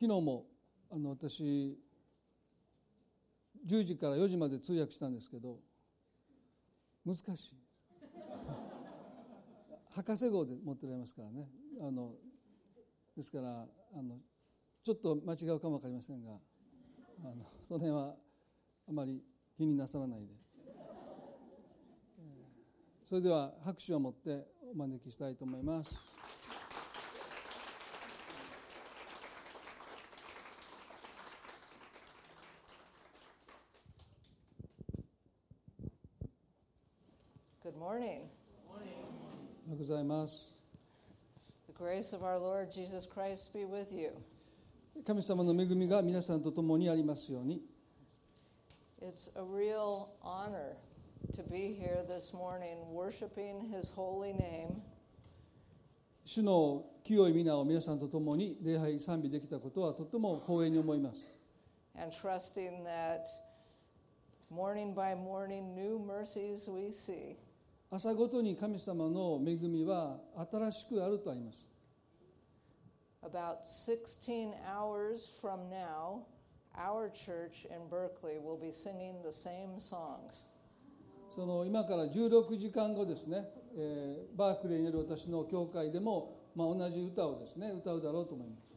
昨日もあの私10時から4時まで通訳したんですけど難しい。博士号で持ってられますからね。あのですからあのちょっと間違うかも分かりませんがあのその辺はあまり気になさらないで、それでは拍手を持ってお招きしたいと思います。Good morning. おはようございます。The grace of our Lord Jesus Christ be with you. 神様の恵みが皆さんと共にありますように。It's a real honor to be here this morning worshiping His holy name. 主の清い皆を皆さんと共に礼拝賛美できたことはとても光栄に思います。And trusting that morning by morning new mercies we see. 朝ごとに神様の恵みは新しくあるとあります。About 16 hours from now, our church in Berkeley will be singing the same songs. その今から16時間後ですね、えー、バークレーにいる私の教会でも、まあ、同じ歌をですね歌うだろうと思います。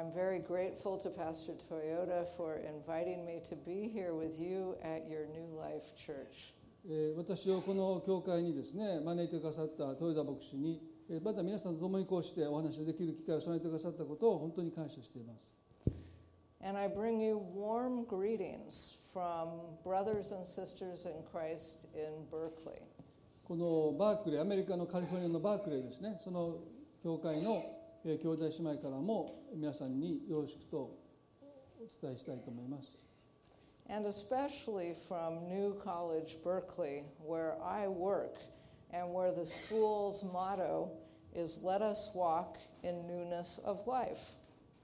I'm very grateful to Pastor Toyota for inviting me to be here with you at your New Life Church. 私をこの教会にですね招いてくださった豊田牧師にまた皆さんと共にこうしてお話しできる機会を備えてくださったことを本当に感謝しています。このバークレーアメリカのカリフォルニアのバークレーですねその教会の兄弟姉妹からも皆さんによろしくとお伝えしたいと思います。And especially from New College Berkeley, where I work, and where the school's motto is Let us walk in newness of life.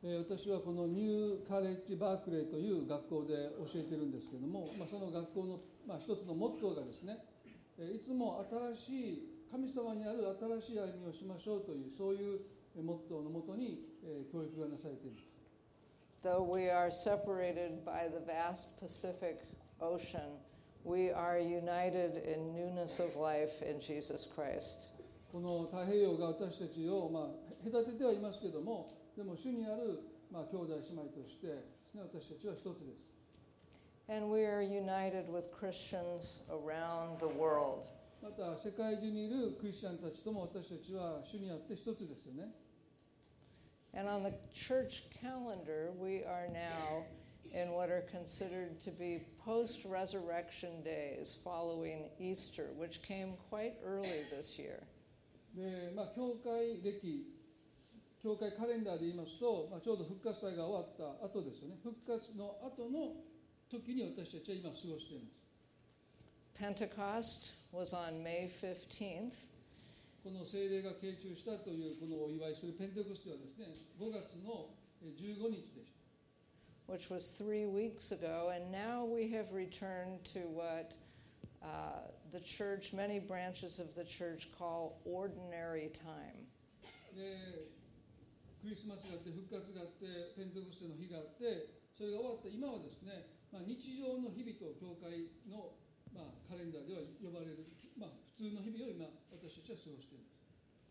私はこのニューカレッジ・バークレーという学校で教えているんですけども、まあ、その学校の、まあ、一つのモットーがですねいつも新しい神様にある新しい歩みをしましょうというそういうモットーのもとに、えー、教育がなされている。Though we are separated by the vast Pacific Ocean, we are united in newness of life in Jesus Christ. この太平洋が私たちを、まあ、隔ててはいますけれども、でも主にある、まあ、兄弟姉妹としてですね、私たちは一つです。And we are united with Christians around the world. また世界中にいるクリスチャンたちとも私たちは主にあって一つですよね。And on the church calendar, we are now in what are considered to be post resurrection days following Easter, which came quite early this year. でまあ、教会歴、教会カレンダーで言いますと、まあ、ちょうど復活祭が終わった後ですよね、復活の後の時に私たちは今過ごしています。Pentecost was on May 15th. この聖霊が傾注したというこのお祝いするペンテコステはですね5月の15日でした。Which was three weeks ago, and now we have returned to what uh, the church, many branches of the church call ordinary time. でクリスマスがあって復活があってペンテコステの日があってそれが終わった今はですね、まあ、日常の日々と教会のまあ、カレンダーでは呼ばれる、まあ、普通の日々を今私たちは過ごしています。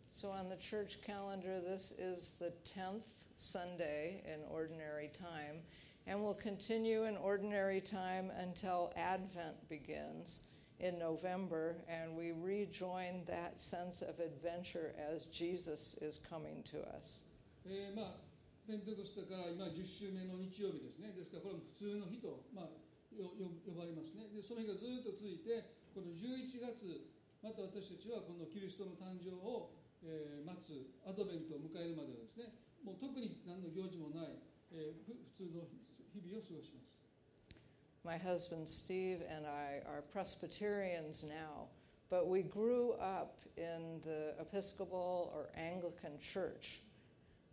So on the church calendar, this is the 10th Sunday in ordinary time, and will continue in ordinary time until Advent begins in November, and we rejoin that sense of adventure as Jesus is coming to us. えーまあ、ペンテコステから今10週目の日曜日ですね。ですからこれも普通の日と、まあ呼ばれますねでその日がずっと続いてこの11月また私たちはこのキリストの誕生を、えー、待つアドベントを迎えるまではですねもう特に何の行事もない、えー、普通の日々を過ごします My husband Steve and I are Presbyterians now, but we grew up in the Episcopal or Anglican church.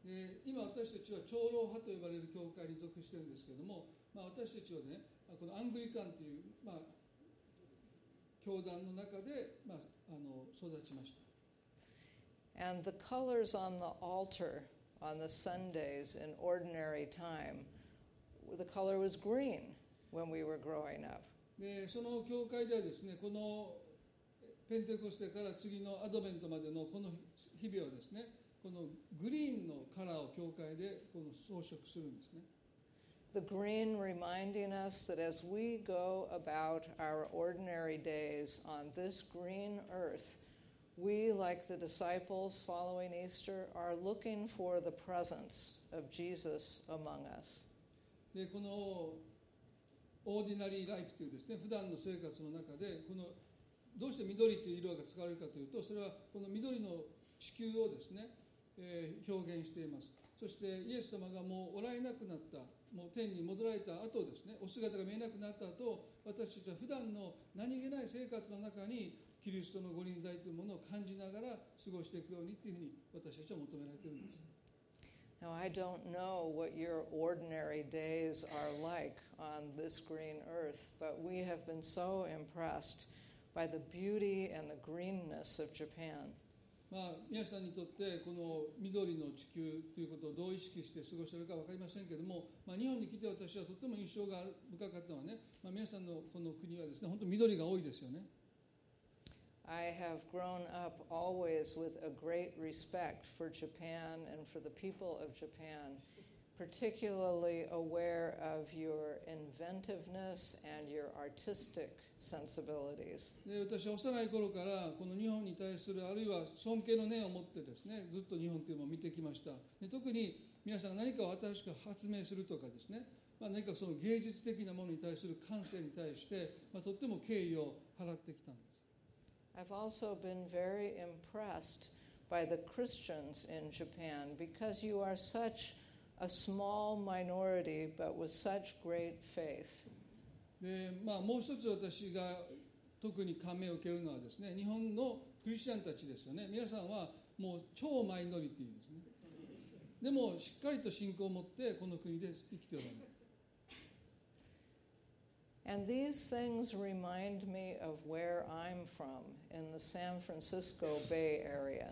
で今私たちは長老派と呼ばれる教会に属してるんですけども、まあ、私たちはねこのアングリカンという、まあ、教団の中で、まあ、あの育ちました。And the colors on the altar on the Sundays in ordinary time, the color was green when we were growing up. でその教会ではですねこのペンテコステから次のアドベントまでのこの日々はですねこのグリーンのカラーを教会でこの装飾するんですね The green reminding us that as we go about our ordinary days on this green earth, we, like the disciples following Easter, are looking for the presence of Jesus among us. でこのオーディナリーライフというですね普段の生活の中でこのどうして緑という色が使われるかというとそれはこの緑の地球をですね、えー表現していますそしてイエス様がもうおられなくなった もう天に戻られた後ですねお姿が見えなくなった後私たちは普段の何気ない生活の中にキリストの御臨在というものを感じながら過ごしていくようにというふうに私たちは求められているんです Now, I don't know what your ordinary days are like on this green earth, but we have been so impressed by the beauty and the greenness of Japan. まあ、皆さんにとってこの緑の地球ということをどう意識して過ごしているか分かりませんけれども、まあ、日本に来て私はとっても印象が深かったのはね、まあ、皆さんのこの国はですね本当緑が多いですよね。I have grown up always with a great respect for Japan and for the people of Japan, particularly aware of your inventiveness and your artistic sensibilities. で私は幼い頃からこの日本に対するあるいは尊敬の念を持ってですねずっと日本というのを見てきましたで特に皆さんが何かを新しく発明するとかですね、まあ、何かその芸術的なものに対する感性に対して、まあ、とっても敬意を払ってきたんです I've also been very impressed by the Christians in Japan because you are such a small minority but with such great faith. でまあ、もう一つ私が特に感銘を受けるのはですね日本のクリスチャンたちですよね皆さんはもう超マイノリティですねでもしっかりと信仰を持ってこの国で生きておられる And these things remind me of where I'm from in the San Francisco Bay Area.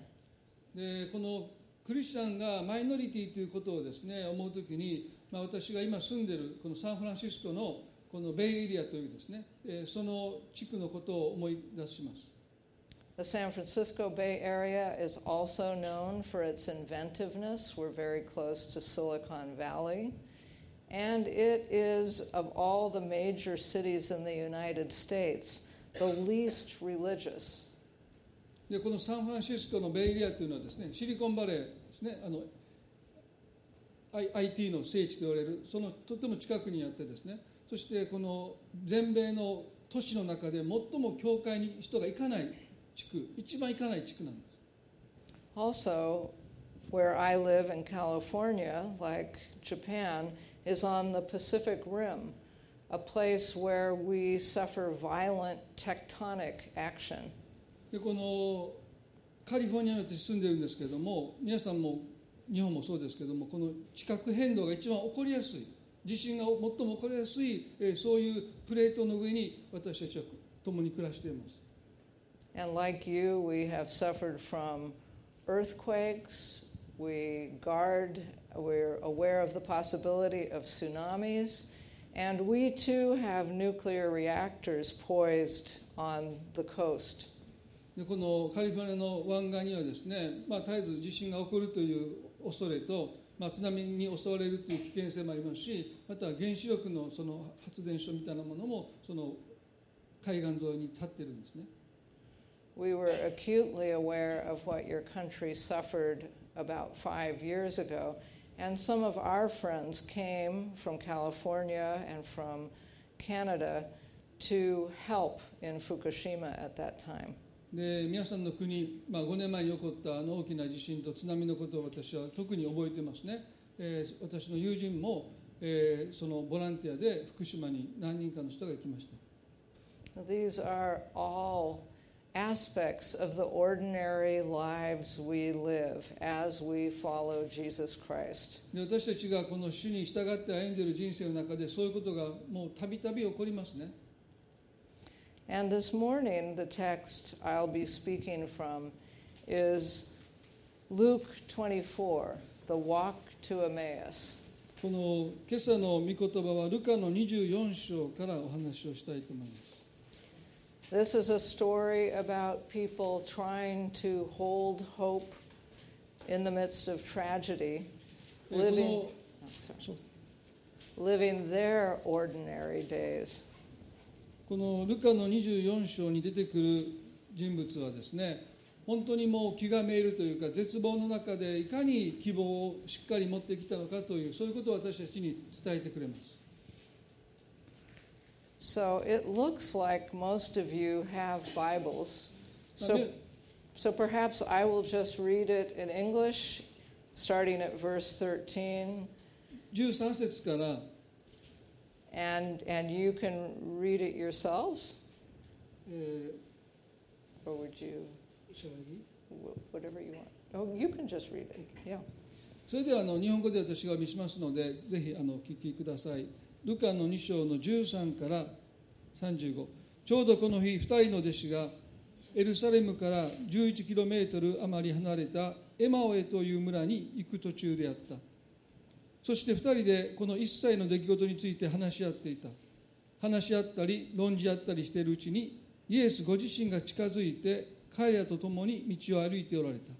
でこの クリスチャンがマイノリティということをですね思うときに、まあ、私が今住んでるこのサンフランシスコのこのベイエリアというですね、えーその地区のことを思い出します The San Francisco Bay Area is also known for its inventiveness. We're very close to Silicon Valley. And it is, of all the major cities in the United States, the least religious. でこのサンフランシスコのベイエリアというのはですねシリコンバレーですねあの I- IT の聖地と言われるそのとても近くにあってですねそしてこの全米の都市の中で最も教会に人が行かない地区一番行かない地区なんです Also, where I live in California, like Japan, is on the Pacific Rim, a place where we suffer violent tectonic action. でこのカリフォルニアに私住んでるんですけれども皆さんも日本もそうですけどもこの地殻変動が一番起こりやすい地震が最も起こりやすい、えーそういうプレートの上に私たちは共に暮らしています And like you, we have suffered from earthquakes. We guard, we're aware of the possibility of tsunamis. And we too have nuclear reactors poised on the coast. このカリフォルニアの湾岸にはですね、まあ、絶えず地震が起こるという恐れと、まあ、津波に襲われるという危険性もありますしまた原子力のその発電所みたいなものもその海岸沿いに立ってるんですね We were acutely aware of what your country suffered about five years ago. And some of our friends came from California and from Canada to help in Fukushima at that time. で皆さんの国、まあ、5年前に起こったあの大きな地震と津波のことを私は特に覚えてますね、えー私の友人も、えーそのボランティアで福島に何人かの人が行きました。These are all aspects of the ordinary lives we live as we follow Jesus Christ. で私たちがこの主に従って歩んでいる人生の中でそういうことがもうたびたび起こりますね And this morning, the text I'll be speaking from is Luke 24, the walk to Emmaus. この今朝の御言葉はルカの24章からお話をしたいと思います This is a story about people trying to hold hope in the midst of tragedy, えー living, こ oh, の sorry. そう living their ordinary days. このルカの24章に出てくる人物はですね本当にもう気がめいるというか絶望の中でいかに希望をしっかり持ってきたのかというそういうことを私たちに伝えてくれます So it looks like most of you have Bibles. まあ So, ね so perhaps I will just read it in English, starting at verse 13, 13節から and, and you can read it yourselves, え or would you, whatever you want. Oh, you can just read it. Yeah. それではあの日本語で私がお見せしますのでぜひあのお聞きください。ルカの2章の13から 35, ちょうどこの日2人の弟子がエルサレムから11キロメートル余り離れたエマオエという村に行く途中であったそして2人でこの一切の出来事について話し合っていた。話し合ったり論じ合ったりしているうちにイエスご自身が近づいて彼らと共に道を歩いておられた。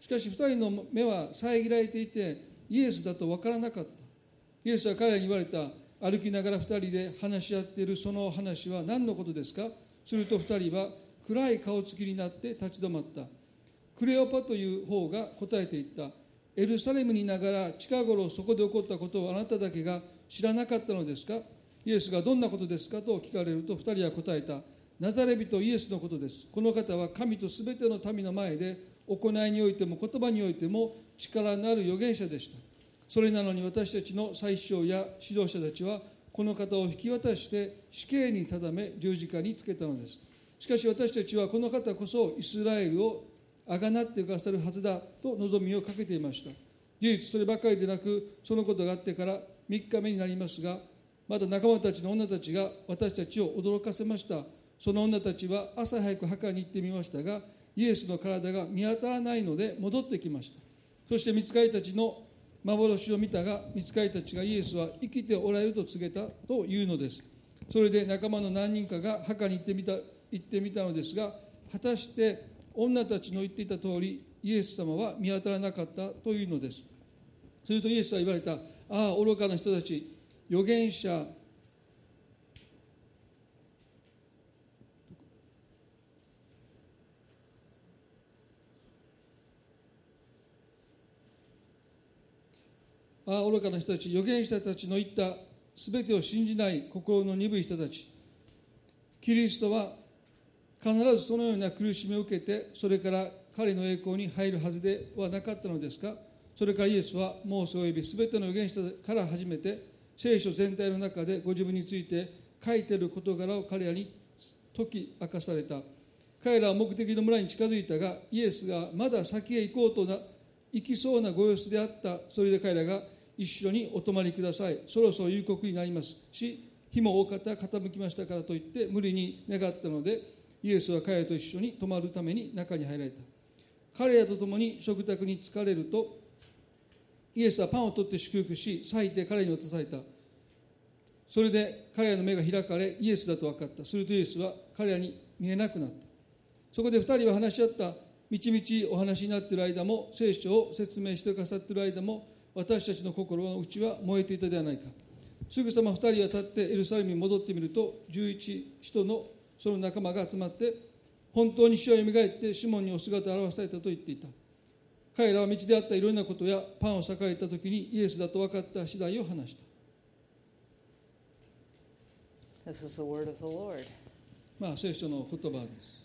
しかし2人の目は遮られていてイエスだと分からなかった。イエスは彼らに言われた。歩きながら2人で話し合っているその話は何のことですか？すると2人は暗い顔つきになって立ち止まった。クレオパという方が答えていった。エルサレムにいながら近頃そこで起こったことをあなただけが知らなかったのですか？イエスがどんなことですか？と聞かれると2人は答えた。ナザレ人イエスのことです。この方は神とすべての民の前で行いにおいても言葉においても力のある預言者でした。それなのに私たちの最首や指導者たちはこの方を引き渡して死刑に定め十字架につけたのです。しかし私たちはこの方こそイスラエルをあがなってくださるはずだと望みをかけていました。事実そればかりでなくそのことがあってから3日目になりますがまた仲間たちの女たちが私たちを驚かせました。その女たちは朝早く墓に行ってみましたがイエスの体が見当たらないので戻ってきました。そして見つかりたちの幻を見たが見つかりたちがイエスは生きておられると告げたというのです。それで仲間の何人かが墓に行ってみた行ってみたのですが果たして女たちの言っていた通りイエス様は見当たらなかったというのです。するとイエスは言われた。ああ愚かな人たち預言者ああ愚かな人たち預言者たちの言った全てを信じない心の鈍い人たち。キリストは必ずそのような苦しみを受けてそれから彼の栄光に入るはずではなかったのですか？それからイエスはモーセ及び全ての預言者から始めて聖書全体の中でご自分について書いている事柄を彼らに解き明かされた。彼らは目的の村に近づいたがイエスがまだ先へ行こうとな行きそうなご様子であった。それで彼らが一緒にお泊まりください。そろそろ夕刻になりますし日も大方傾きましたからといって無理に願ったのでイエスは彼らと一緒に泊まるために中に入られた。彼らと共に食卓に疲れるとイエスはパンを取って祝福し裂いて彼に渡された。それで彼らの目が開かれイエスだと分かった。するとイエスは彼らに見えなくなった。そこで2人は話し合った。みちみちお話になっている間も聖書を説明してくださっている間も私たちの心の内は燃えていたではないか。すぐさま2人は立ってエルサレムに戻ってみると11人のその仲間が集まって本当に主はよみがえってシモンにお姿を現されたと言っていた彼らは道であったいろんなことやパンを裂かれた時にイエスだと分かった次第を話した This is the word of the Lord. まあ聖書の言葉です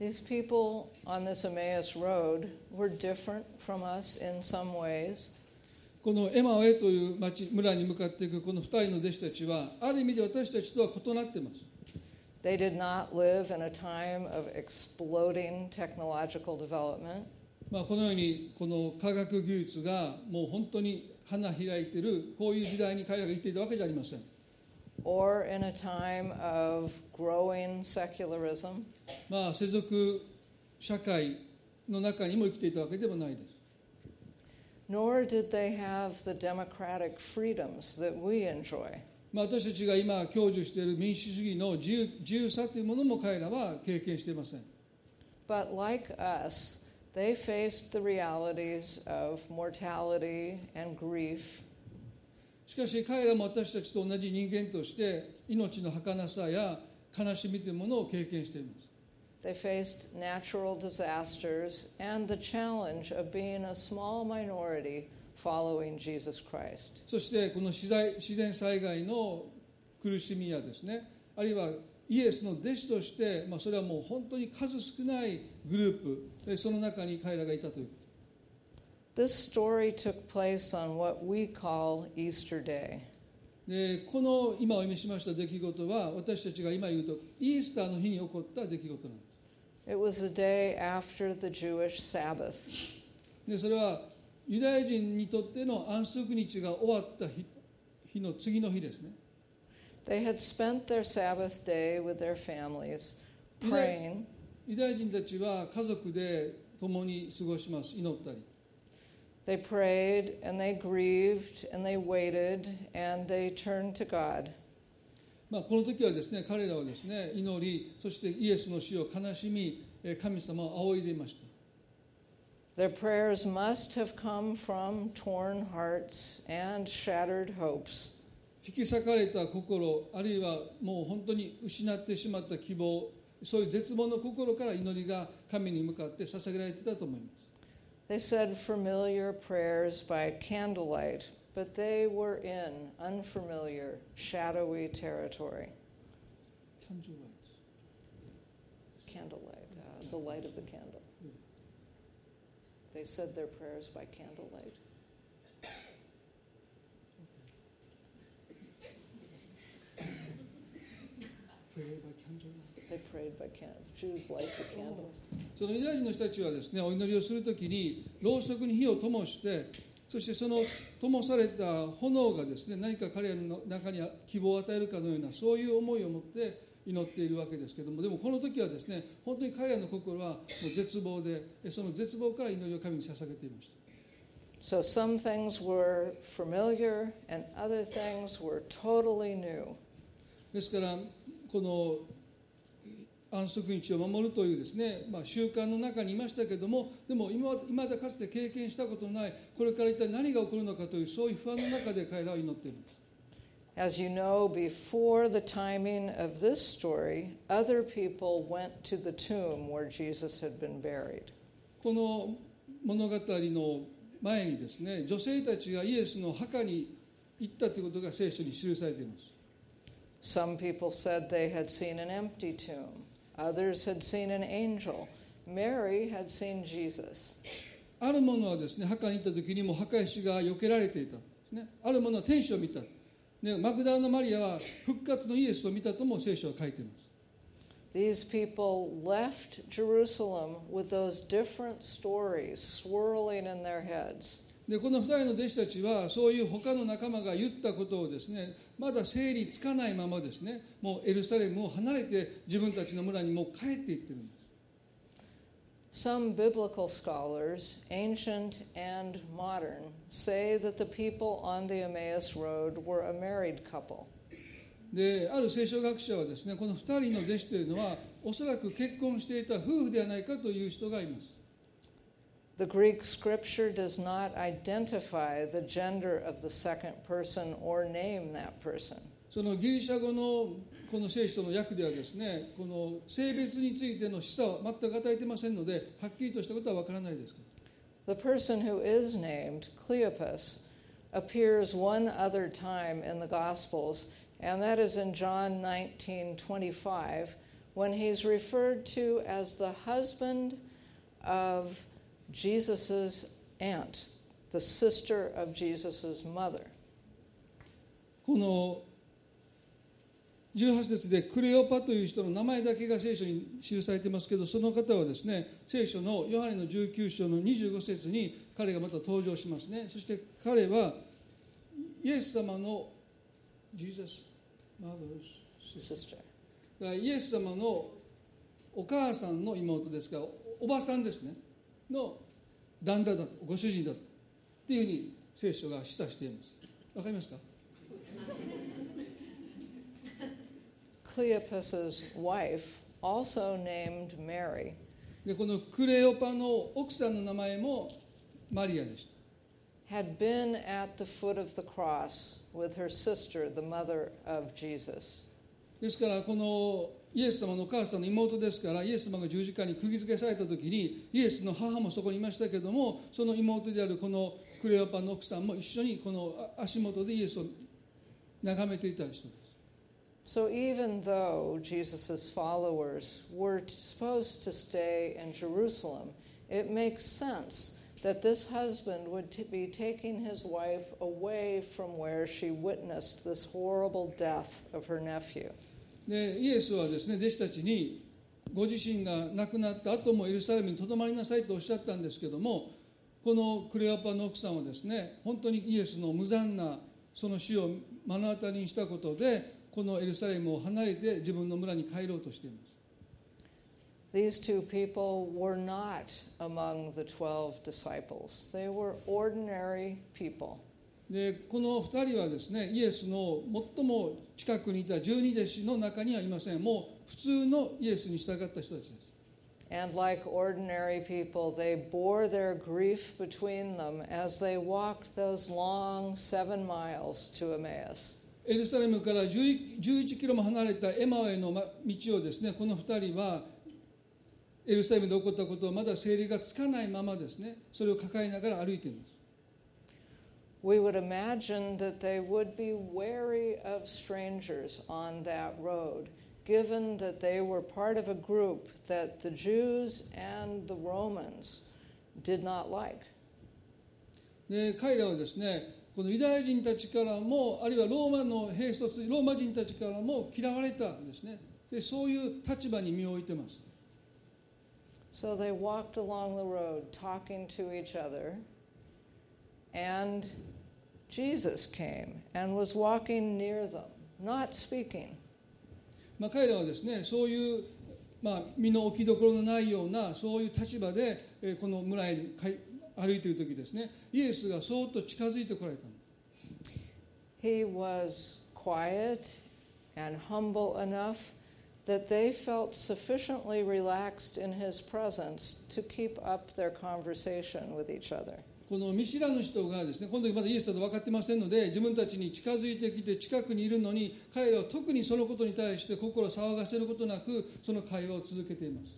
These people on this Emmaus road were different from us in some ways. このエマオエという町村に向かっていくこの2人の弟子たちはある意味で私たちとは異なっています They did not live in a time of exploding technological development. まあ、このようにこの科学技術がもう本当に花開いているこういう時代に彼らが生きていたわけじゃありません or in a time of growing secularism. まあ世俗社会の中にも生きていたわけでもないです nor did they have the democratic freedoms that we enjoy. まあ、私たちが今享受している民主主義の自由自由さというものも彼らは経験していません But like us, they faced the realities of mortality and grief しかし彼らも私たちと同じ人間として命の儚さや悲しみというものを経験しています They faced natural disasters and the challenge of being a small minority following Jesus Christ. そしてこの自然自然災害の苦しみやですねあるいはイエスの弟子として、まあ、それはもう本当に数少ないグループえその中に彼らがいたというこ This story took place on what we call Easter Day. とでこの今お読みしました出来事は私たちが今言うとイースターの日に起こった出来事なんです It was the day after the Jewish Sabbath. でそれはユダヤ人にとっての安息日が終わった日日の次の日ですね They had spent their Sabbath day with their families, praying, ユダヤ人たちは家族で共に過ごします祈ったり they prayed and they grieved and they waited and they turned to God. まあ、この時はですね彼らはですね祈りそしてイエスの死を悲しみえー神様を仰いでいました Their prayers must have come from torn hearts and shattered hopes. 引き裂かれた心あるいはもう本当に失ってしまった希望そういう絶望の心から祈りが神に向かって捧げられていたと思います They said familiar prayers by candlelight, but they were in unfamiliar, shadowy territory. キャンドルライト Candlelight, uh, the light of the candle. they said their prayers by candlelight. そのユダヤ人の人たちはですねお祈りをするときにろうそくに火をともしてそしてそのともされた炎がですね何か彼らの中には希望を与えるかのようなそういう思いを持って。祈っているわけですけどもでもこの時はですね本当に彼らの心はもう絶望でその絶望から祈りを神に捧げていました So some things were familiar and other things were totally new. ですからこの安息日を守るというですね、まあ、習慣の中にいましたけどもでも今今だかつて経験したことのないこれから一体何が起こるのかというそういう不安の中で彼らは祈っています As you know, before the timing of this story, other people went to the tomb where Jesus had been buried. この物語の前にですね女性たちがイエスの墓に行ったということが聖書に記されています Some people said they had seen an empty tomb, others had seen an angel. Mary had seen Jesus. ある者はですね墓に行った時にも墓石が避けられていたんですねある者は天使を見た、 ね、マグダラのマリアは復活のイエスを見たとも聖書は書いています These people left Jerusalem with those different stories swirling in their heads. でこの2人の弟子たちはそういう他の仲間が言ったことをですねまだ整理つかないままですねもうエルサレムを離れて自分たちの村にもう帰っていってるんです Some biblical scholars, ancient and modern, say that the people on the Emmaus Road were a married couple. である聖書学者はですねこの2人の弟子というのはおそらく結婚していた夫婦ではないかという人がいます The Greek scripture does not identify the gender of the second person or name that person. そのギリシャ語の この聖書の訳ではですねこの性別についての示唆は全く与えてませんのではっきりとしたことは分からないですけど The person who is named Cleopas appears one other time in the Gospels, and that is in John 19:25, when he's referred to as the husband of Jesus' aunt, the sister of Jesus' mother. この18節でクレオパという人の名前だけが聖書に記されていますけどその方はですね聖書のヨハネの19章の25節に彼がまた登場しますね。そして彼はイエス様のイエス様のお母さんの妹ですからおおばさんですね。の旦那だとご主人だとっていうふうに聖書が示唆しています。わかりますか？Cleopas's wife, also named Mary, でこのクレオパの奥さんの名前もマリアでした。Had been at the foot of the cross with her sister, the mother of Jesus. ですからこのイエス様のお母さんの妹ですからイエス様が十字架に釘付けされた時にイエスの母もそこにいましたけどもその妹であるこのクレオパの奥さんも一緒にこの足元でイエスを眺めていた人です So even though Jesus' followers were supposed to stay in Jerusalem, it makes sense that this husband would t- be taking his wife away from where she witnessed this horrible death of her nephew. でイエスはですね弟子たちにご自身が亡くなった後もエルサレムにとどまりなさいとおっしゃったんですけどもこのクレオパの奥さんはですね本当にイエスの無残なその死を目の当たりにしたことで このエルサレムを離れて自分の村に帰ろうとしています These two people were not among the 12 disciples, they were ordinary people. でこの2人はですねイエスの最も近くにいた十二弟子の中にはいませんもう普通のイエスに従った人たちです And like ordinary people, they bore their grief between them as they walked those long seven miles to Emmaus. エルサレムから11 11キロも離れたエマオへのま道をですねこの2人はエルサレムで起こったことをまだ整理がつかないままですねそれを抱えながら歩いています We would imagine that they would be wary of strangers on that road, given that they were part of a group that the Jews and the Romans did not like. で彼らはですねこのユダヤ人たちからもあるいはローマの兵卒ローマ人たちからも嫌われたんですねでそういう立場に身を置いてます So they walked along the road talking to each other, and Jesus came and was walking near them, not speaking. まあ、彼らはですねそういう、まあ、身の置きどころのないようなそういう立場で、えーこの村へかい歩いている時ですねイエスがそーっと近づいてこられたの He was quiet and humble enough that they felt sufficiently relaxed in his presence to keep up their conversation with each other. この見知らぬ人がですねこの時まだイエスだと分かってませんので自分たちに近づいてきて近くにいるのに彼らは特にそのことに対して心を騒がせることなくその会話を続けています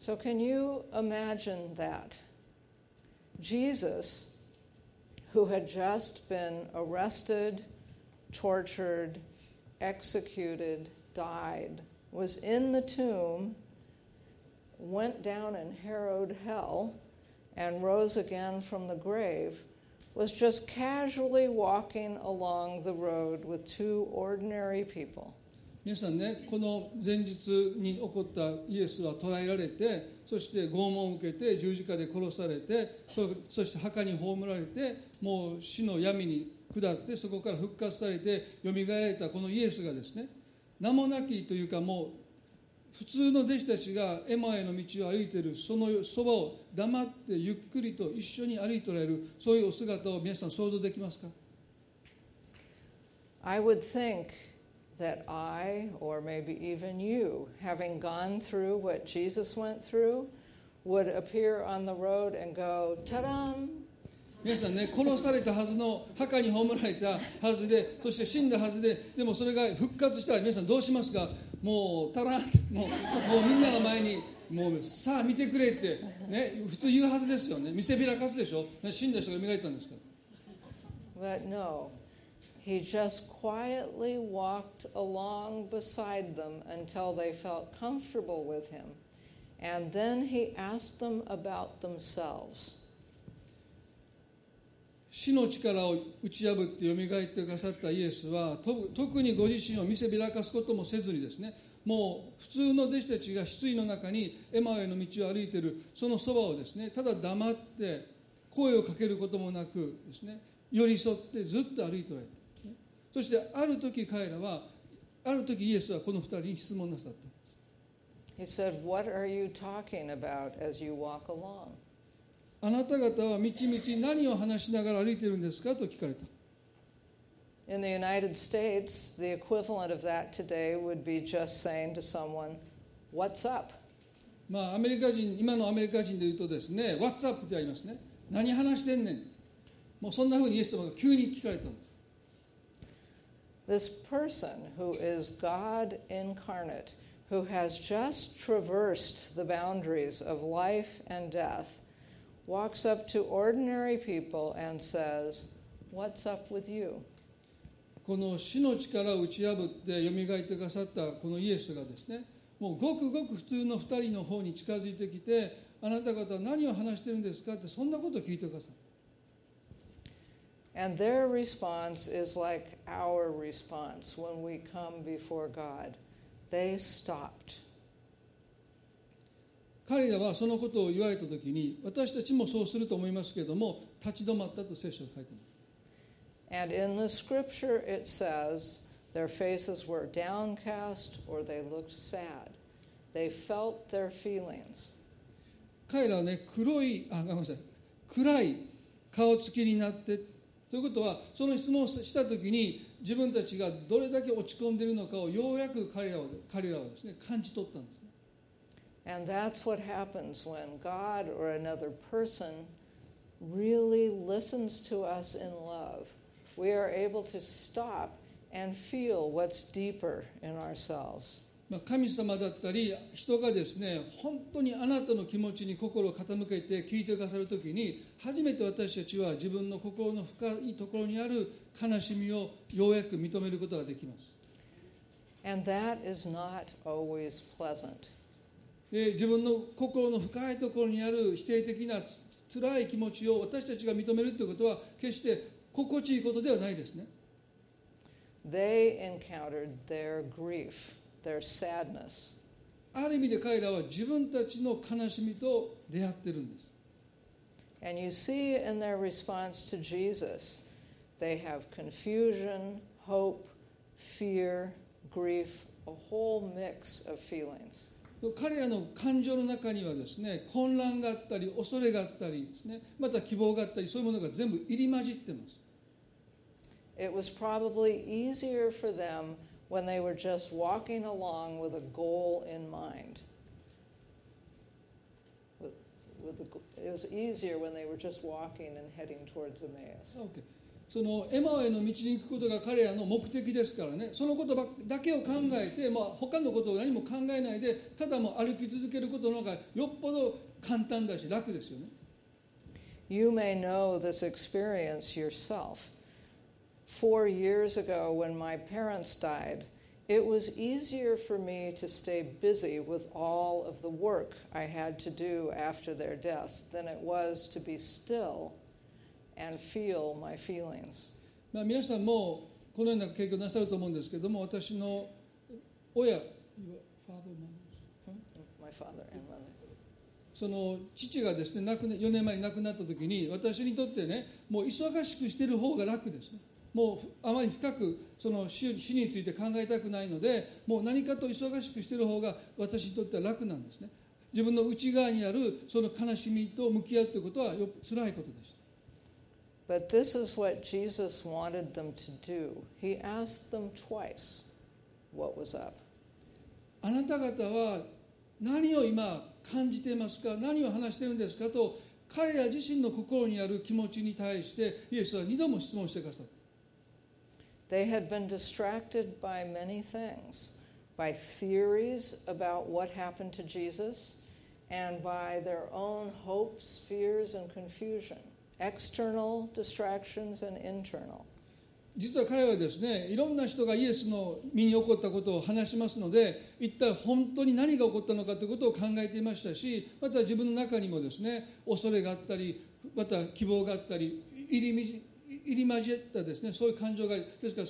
So, can you imagine that? Jesus, who had just been arrested, tortured, executed, died, was in the tomb, went down and harrowed hell, and rose again from the grave, was just casually walking along the road with two ordinary people. 皆さんねこの前日に起こったイエスは捕らえられて そして拷問を受けて十字架で殺されてそして墓に葬られてもう死の闇に下ってそこから復活されてよみがえられたこのイエスがですね名もなきというかもう普通の弟子たちがエマへの道を歩いているそのそばを黙ってゆっくりと一緒に歩いておられるそういうお姿を皆さん想像できますか？I would think that I, or maybe even you, having gone through what Jesus went through, would appear on the road and go, ta da! 皆さんね殺されたはずの墓に葬られたはずでそして死んだはずででもそれが復活したら皆さんどうしますか？もうたらんもうもうみんなの前にもうさあ見てくれってね普通言うはずですよね。見せびらかすでしょ？ね死んだ人が蘇ったんですか？ら But no, he just quietly walked along beside them until they felt comfortable with him. And then he asked them about themselves. 死の力を打ち破ってよみがえってくださったイエスは特にご自身を見せびらかすこともせずにですねもう普通の弟子たちが失意の中にエマへの道を歩いているそのそばをですねただ黙って声をかけることもなくですね寄り添ってずっと歩いておられた、そしてある時彼らはある時イエスはこの二人に質問なさった He said, What are you talking about as you walk along? あなた方は道々何を話しながら歩いているんですかと聞かれた In the United States, the equivalent of that today would be just saying to someone, What's up? まあアメリカ人今のアメリカ人で言うとですね「WhatsApp」ってありますね何話してんねんもうそんなふうにイエス様が急に聞かれたんです This person who is God incarnate, who has just traversed the boundaries of life and death, walks up to ordinary people and says, What's up with you? この死の力を打ち破ってよみがえってくださったこのイエスがですねもうごくごく普通の2人の方に近づいてきてあなた方は何を話してるんですかってそんなことを聞いてくださった And their response is like our response when we come before God. They stopped. 彼らはそのことを言われた時に私たちもそうすると思いますけれども立ち止まったと聖書が書いています And in the scripture it says their faces were downcast or they looked sad. They felt their feelings. 彼らはね黒いあごめんなさい暗い顔つきになって ということはその質問をした時に自分たちがどれだけ落ち込んでいるのかをようやく彼らは彼らはですね感じ取ったんですね And that's what happens when God or another person really listens to us in love. We are able to stop and feel what's deeper in ourselves. まあ神様だったり人がですね本当にあなたの気持ちに心を傾けて聞いてくださる時に初めて私たちは自分の心の深いところにある悲しみをようやく認めることができます。And that is not always pleasant. で自分の心の深いところにある否定的なつ辛い気持ちを私たちが認めるということは決して心地いいことではないですね。They encountered their grief, their sadness. ある意味で彼らは自分たちの悲しみと出会ってるんです And you see in their response to Jesus, they have confusion, hope, fear, grief, a whole mix of feelings. 彼らの感情の中にはですね混乱があったり恐れがあったりですねまた希望があったりそういうものが全部入り混じってます It was probably easier for them when they were just walking along with a goal in mind. With, with the, it was easier when they were just walking and heading towards Emmaus. OK そのエマオへの道に行くことが彼らの目的ですからねそのことばだけを考えて、まあ、他のことを何も考えないでただもう歩き続けることの方がよっぽど簡単だし楽ですよね You may know this experience yourself. Four years ago, when my parents died, it was easier for me to stay busy with all of the work I had to do after their deaths than it was to be still and feel my feelings. まあ、皆さんもこのような経験をなさると思うんですけども私の親 My father and mother. その父がですね亡くな4年前に亡くなった時に私にとってねもう忙しくしてる方が楽ですね もうあまり深くその死死について考えたくないのでもう何かと忙しくしてる方が私にとっては楽なんですね。自分の内側にあるその悲しみと向き合うということはよ辛いことでした But this is what Jesus wanted them to do. He asked them twice what was up. あなた方は何を今感じていますか？何を話しているんですか？と彼ら自身の心にある気持ちに対してイエスは2度も質問してくださった They had been distracted by many things by theories about what happened to Jesus, and by their own hopes, fears, and confusion external distractions and internal. 実は彼はですねいろんな人がイエスの身に起こったことを話しますので一体本当に何が起こったのかということを考えていましたしまた自分の中にもですね恐れがあったりまた希望があったり入りみ 入り交じったですねそういう感情がですから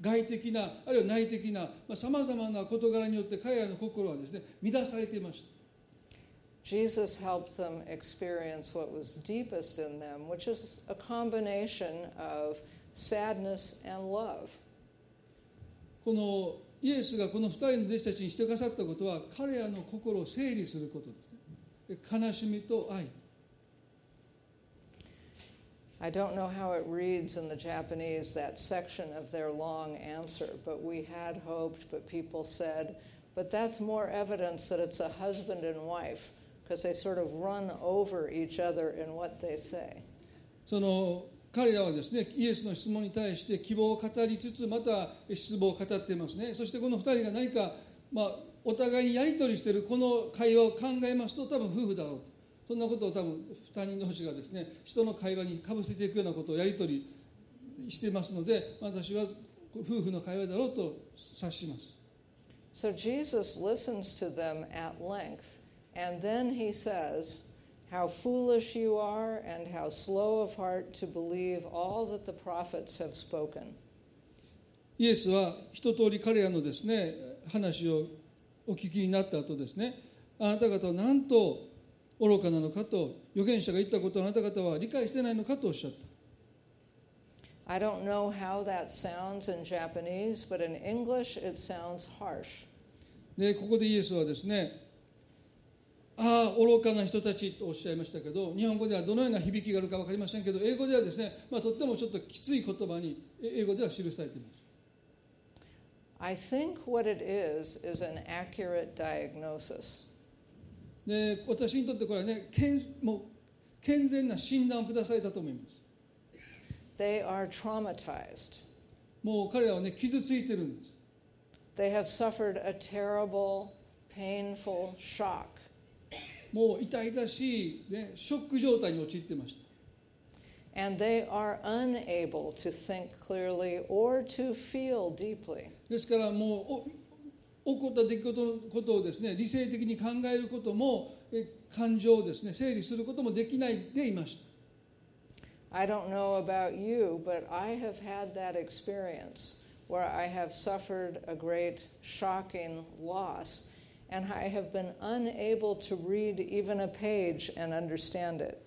外的なあるいは内的なさまざ、まな事柄によって彼らの心はですね乱されていました。Jesus helped them experience what was deepest in them, which is a combination of sadness and love. このイエスがこの2人の弟子たちにしてくださったことは彼らの心を整理することですね。悲しみと愛 I don't know how it reads in the Japanese, that section of their long answer, but we had hoped, but people said, but that's more evidence that it's a husband and wife, because they sort of run over each other in what they say. その彼らはですねイエスの質問に対して希望を語りつつまた失望を語っていますねそしてこの2人が何か、まあ、お互いにやり取りしているこの会話を考えますと多分夫婦だろうと そんなことを多分2人同士がですね人の会話にかぶせていくようなことをやり取りしていますので私は夫婦の会話だろうと察します So Jesus listens to them at length, and then he says, How foolish you are, and how slow of heart to believe all that the prophets have spoken. イエスは一通り彼らのですね話をお聞きになった後ですねあなた方はなんと愚かなのかと預言者が言ったことをあなた方は理解してないのかとおっしゃった I don't know how that sounds in Japanese, but in English it sounds harsh. でここでイエスはですねああ愚かな人たちとおっしゃいましたけど日本語ではどのような響きがあるか分かりませんけど英語ではですね、まあ、とってもちょっときつい言葉に英語では記されています I think what it is is an accurate diagnosis. で私にとってこれはね健もう健全な診断を下されたと思います They are traumatized. もう彼らはね傷ついてるんです They have suffered a terrible, painful shock. もう痛々しい、ね、ショック状態に陥ってました And they are unable to think clearly or to feel deeply. ですからもうお起こった出来事のことをですね理性的に考えることも感情をですね整理することもできないでいました I don't know about you, but I have had that experience where I have suffered a great, shocking loss, and I have been unable to read even a page and understand it.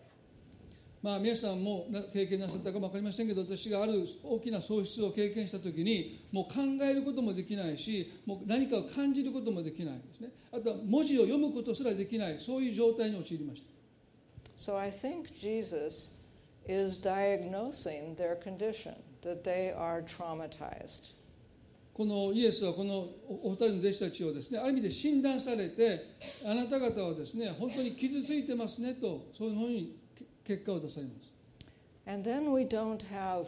まあ皆さんもな経験なさったかも分かりませんけど私がある大きな喪失を経験した時にもう考えることもできないしもう何かを感じることもできないですねあとは文字を読むことすらできないそういう状態に陥りました So I think Jesus is diagnosing their condition, that they are traumatized. このイエスはこのおお二人の弟子たちをですねある意味で診断されてあなた方はですね本当に傷ついてますねとそういうふうにけ結果を出されます And then we don't have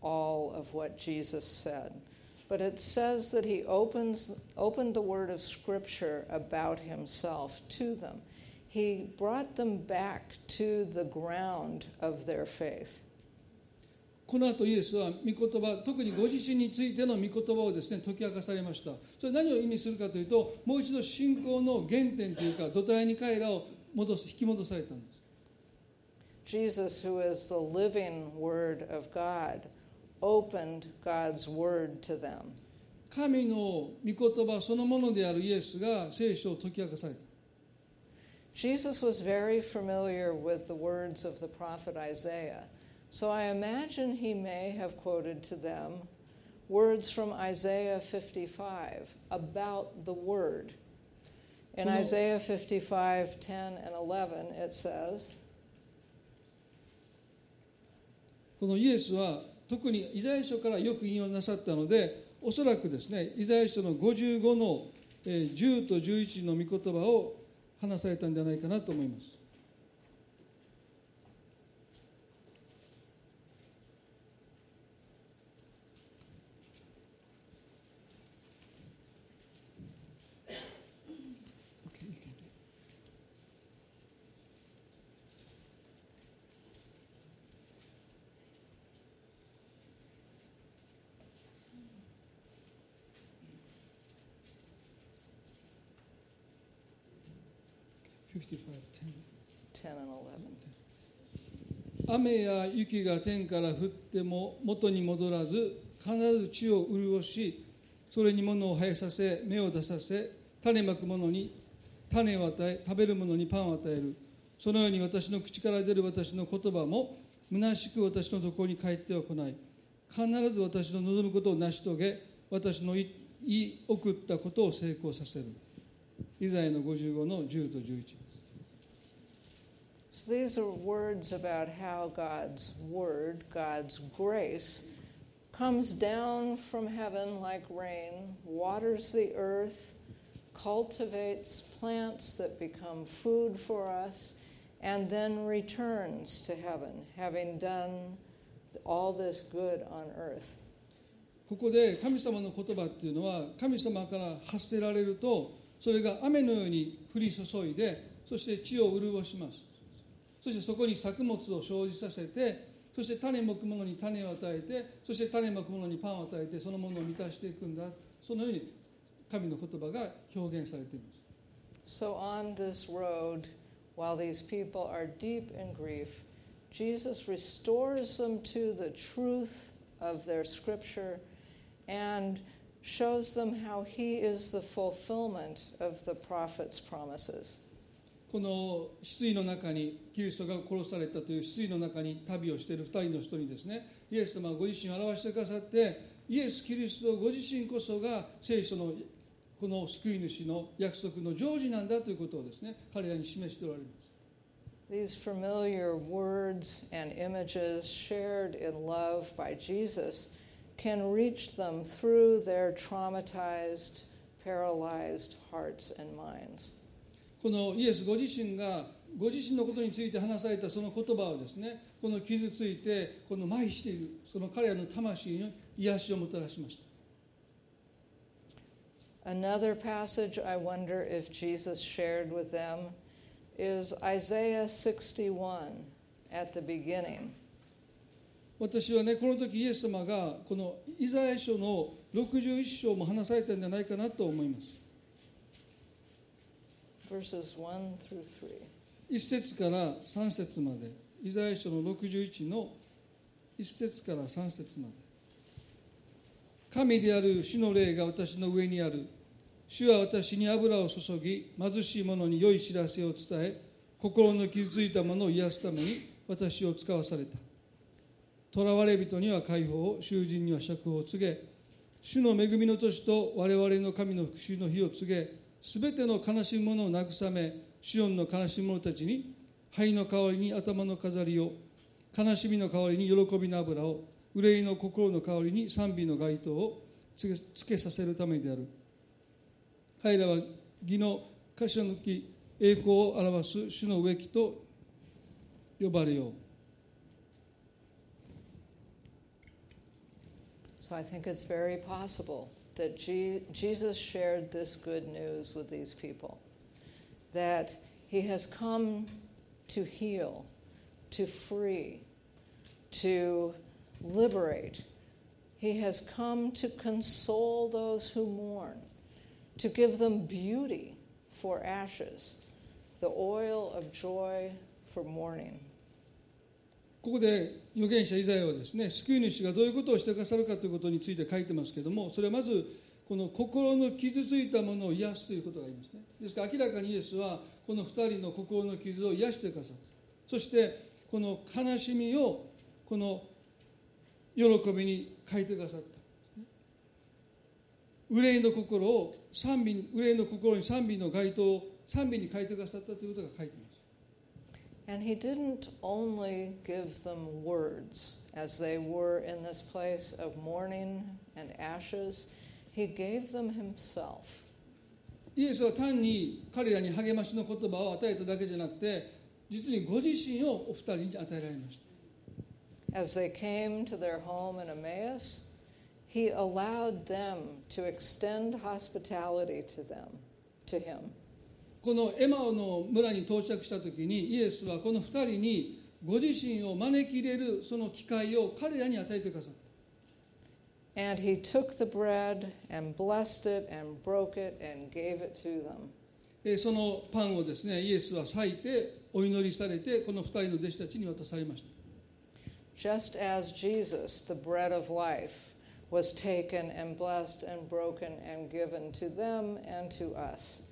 all of what Jesus said, but it says that he opens, opened the word of Scripture about himself to them. He brought them back to the ground of their faith. この後イエスは御言葉特にご自身についての御言葉をですね解き明かされましたそれ何を意味するかというともう一度信仰の原点というか土台に彼らを戻す引き戻されたんです Jesus, who is the living Word of God, opened God's Word to them. 神の御言葉そのものであるイエスが聖書を解き明かされた Jesus was very familiar with the words of the prophet Isaiah, so I imagine he may have quoted to them words from Isaiah 55 about the Word. In Well, no- Isaiah 55 10 and 11, it says, このイエスは特にイザヤ書からよく引用なさったのでおそらくですねイザヤ書の55の10と11の御言葉を話されたんじゃないかなと思います。Okay, you can do it. 55, 10 and 11. 雨や雪が天から降っても元に戻らず必ず地を潤しそれに物を生えさせ芽を出させ種まく者に種を与え食べる者にパンを与える。そのように私の口から出る私の言葉も虚しく私のところに帰っては来ない。必ず私の望むことを成し遂げ私の言い送ったことを成功させる。イザヤの55の10と11 these are words about how God's word, God's grace, comes down from heaven like rain, waters the earth, cultivates plants that become food for us, and then returns to heaven, having done all this good on earth. ここで神様の言葉っていうのは神様から発せられるとそれが雨のように降り注いでそして地を潤します そしてそこに作物を生じさせてそして種まくものに種を与えてそして種まくものにパンを与えてそのものを満たしていくんだそのように神の言葉が表現されています So, on this road, while these people are deep in grief, Jesus restores them to the truth of their scripture and shows them how he is the fulfillment of the prophet's promises. この失意の中にキリストが殺されたという失意の中に旅をしている2人の人にですねイエス様はご自身を表してくださってイエス・キリストご自身こそが聖書のこの救い主の約束の成就なんだということをですね彼らに示しておられます These familiar words and images shared in love by Jesus can reach them through their traumatized, paralyzed hearts and minds. このイエスご自身がご自身のことについて話されたその言葉をですねこの傷ついてこの麻痺しているその彼らの魂に癒しをもたらしました Another passage I wonder if Jesus shared with them is Isaiah 61 at the beginning. 私はねこの時イエス様がこのイザヤ書の61章も話されたんじゃないかなと思います1節から3節まで。イザヤ書の61の1節から3節まで。神である主の霊が私の上にある。主は私に油を注ぎ貧しい者に良い知らせを伝え心の傷ついた者を癒すために私を使わされた。囚われ人には解放囚人には釈放を告げ主の恵みの年と我々の神の復讐の日を告げすべての悲しむ者を慰めシオンの悲しむ者たちに灰の代わりに頭の飾りを悲しみの代わりに喜びの油を憂いの心の代わりに賛美の街灯をつけつけさせるためである。彼らは義の頭の木栄光を表す主の植木と呼ばれよう。So I think it's very possible that Je- Jesus shared this good news with these people that he has come to heal, to free, to liberate. He has come to console those who mourn, to give them beauty for ashes, the oil of joy for mourning. ここで預言者イザヤはですね救い主がどういうことをしてくださるかということについて書いてますけどもそれはまずこの心の傷ついたものを癒すということがありますね。ですから明らかにイエスはこの2人の心の傷を癒してくださった。そしてこの悲しみをこの喜びに変えてくださった。憂いの心を賛美憂いの心に賛美の街灯を賛美に変えてくださったということが書いてます。And he didn't only give them words as they were in this place of mourning and ashes, he gave them himself. イエスは単に彼らに励ましの言葉を与えただけじゃなくて実にご自身をお二人に与えられました As they came to their home in Emmaus, he allowed them to extend hospitality to them, to him. このエマオの村に到着した時にイエスはこの二人にご自身を招き入れるその機会を彼らに与えてくださった And he took the bread and blessed it and broke it and gave it to them. えーそのパンをですねイエスは裂いてお祈りされてこの二人の弟子たちに渡されました Just as Jesus, the bread of life, was taken and blessed and broken and given to them and to us.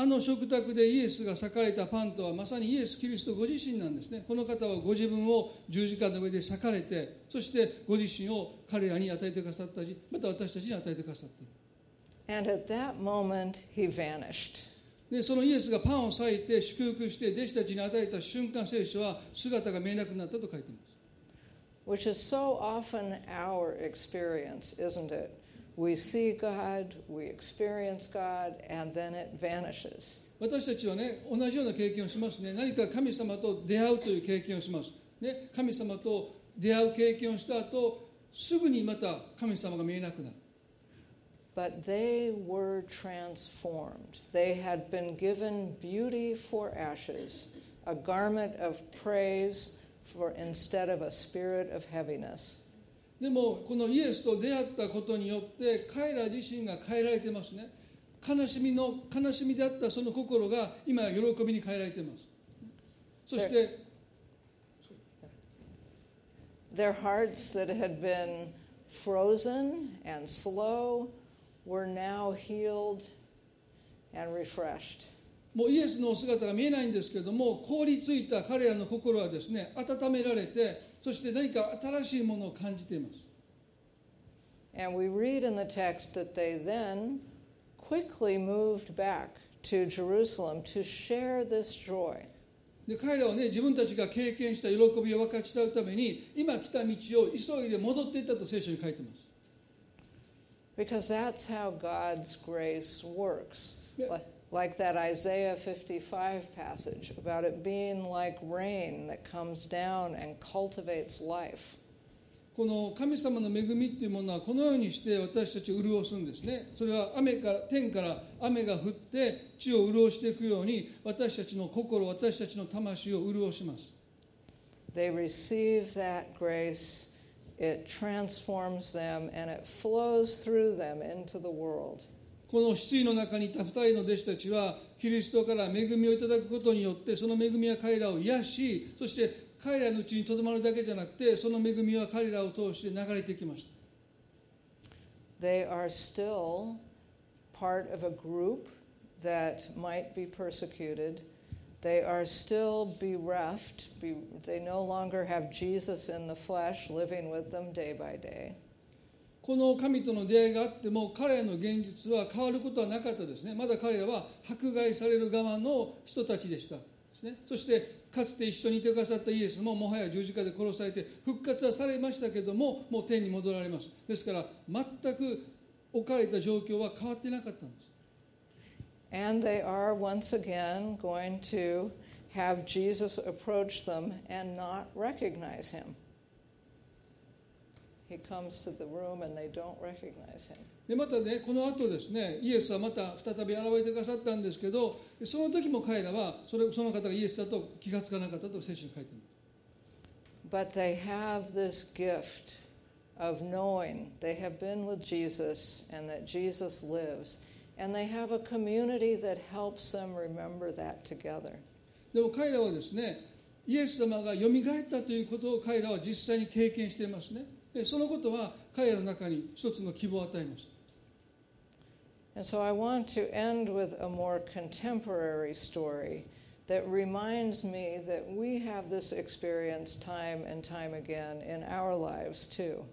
あの食卓でイエスが裂かれたパンとはまさにイエス・キリストご自身なんですねこの方はご自分を十字架の上で裂かれてそしてご自身を彼らに与えてくださったしまた私たちに与えてくださっている And at that moment, he vanished. でそのイエスがパンを裂いて祝福して弟子たちに与えた瞬間聖書は姿が見えなくなったと書いています which is so often our experience, isn't it? We see God, we experience God, and then it vanishes. 私たちはね同じような経験をしますね何か神様と出会うという経験をします、ね、神様と出会う経験をした後すぐにまた神様が見えなくなる But they were transformed. They had been given beauty for ashes, a garment of praise for instead of a spirit of heaviness. でもこのイエスと出会ったことによって彼ら自身が変えられてますね悲しみの悲しみであったその心が今喜びに変えられていますそして Their hearts that had been frozen and slow were now healed and refreshed. もうイエスのお姿が見えないんですけども凍りついた彼らの心はですね温められてそして何か新しいものを感じています And we read in the text that they then quickly moved back to Jerusalem to share this joy. で彼らはね自分たちが経験した喜びを分かち合うために今来た道を急いで戻っていったと聖書に書いています Because that's how God's grace works. Yeah. Like, like that Isaiah 55 passage about it being like rain that comes down and cultivates life. この神様の恵みっていうものはこのようにして私たちを潤すんですねそれは雨から天から雨が降って地を潤していくように私たちの心私たちの魂を潤します They receive that grace, it transforms them, and it flows through them into the world. この失意の中にいた2人の弟子たちはキリストから恵みをいただくことによってその恵みは彼らを癒しそして彼らのうちにとどまるだけじゃなくてその恵みは彼らを通して流れてきました They are still part of a group that might be persecuted. They are still bereft. Be, they no longer have Jesus in the flesh living with them day by day. この神との出会いがあっても彼らの現実は変わることはなかったですね。まだ彼らは迫害される側の人たちでした。ですね。そしてかつて一緒にいてくださったイエスももはや十字架で殺されて復活はされましたけどももう天に戻られます。ですから全く置かれた状況は変わってなかったんです。And they are once again going to have Jesus approach them and not recognize him. He comes to the room and they don't recognize him. でまたねこの後ですねイエスはまた再び現れてくださったんですけどその時も彼らはそれその方がイエスだと気がつかなかったと聖書に書いてある But they have this gift of knowing they have been with Jesus and that Jesus lives. And they have a community that helps them remember that together. でも彼らはですねイエス様がよみがえったということを彼らは実際に経験していますねでそのことは彼らの中に一つの希望を与えました And so I want to end with a more contemporary story that reminds me that we have this experience time and time again in our lives too.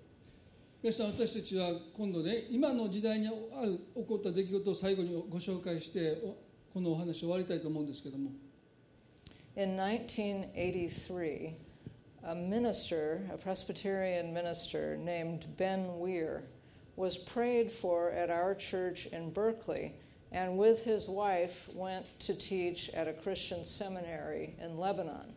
皆さん私たちは今度ね今の時代にある起こった出来事を最後にご紹介しておこのお話を終わりたいと思うんですけども In 1983, a minister, a Presbyterian minister named Ben Weir, was prayed for at our church in Berkeley and with his wife went to teach at a Christian seminary in Lebanon.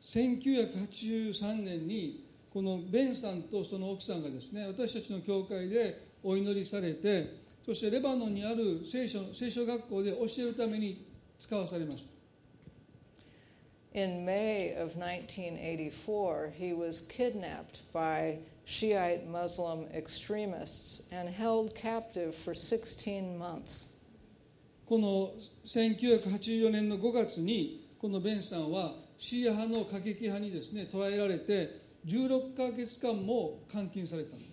1983年にこのベンさんとその奥さんがですね私たちの教会でお祈りされてそしてレバノンにある聖書聖書学校で教えるために使わされました In May of 1984, he was kidnapped by Shiite Muslim extremists and held captive for 16 months. この1984年の5月にこのベンさんはシーア派の過激派にですね捕らえられて16ヶ月間も監禁されたんです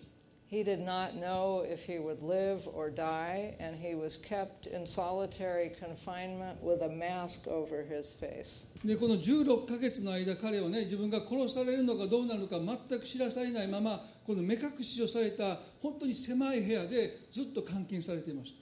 He did not know if he would live or die, and he was kept in solitary confinement with a mask over his face. でこの16ヶ月の間彼はね自分が殺されるのかどうなるのか全く知らされないままこの目隠しをされた本当に狭い部屋でずっと監禁されていました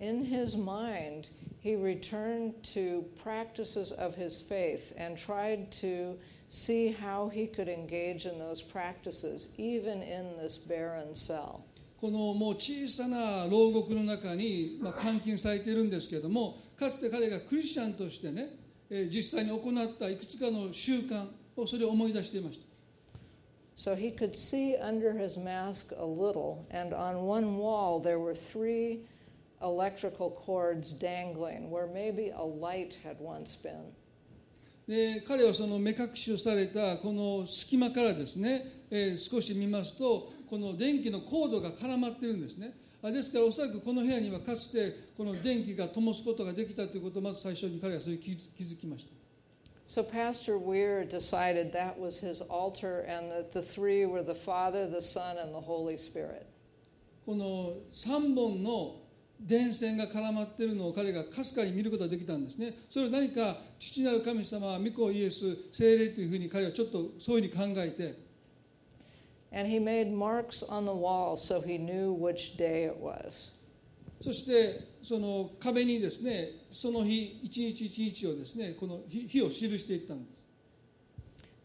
in his mind, he returned to practices of his faith and tried to see how he could engage in those practices, even in this barren cell. このもう小さな牢獄の中に、まあ、監禁されているんですけれどもかつて彼がクリスチャンとしてね、えー実際に行ったいくつかの習慣をそれを思い出していました So he could see under his mask a little, and on one wall there were three electrical cords dangling where maybe a light had once been. で彼はその目隠しをされたこの隙間からですね、えー少し見ますとこの電気のコードが絡まってるんですねあですからおそらくこの部屋にはかつてこの電気が灯すことができたということをまず最初に彼はそれに気づ気づきました So Pastor Weir decided that was his altar and that the three were the Father, the Son, and the Holy Spirit. この3本の電線が絡まっているのを彼がかすかに見ることができたんですね。それを何か父なる神様御子イエス聖霊というふうに彼はちょっとそういうふうに考えて。And he made marks on the wall so he knew which day it was. そしてその壁にですねその日一日一日をですねこの日日を記していったんです。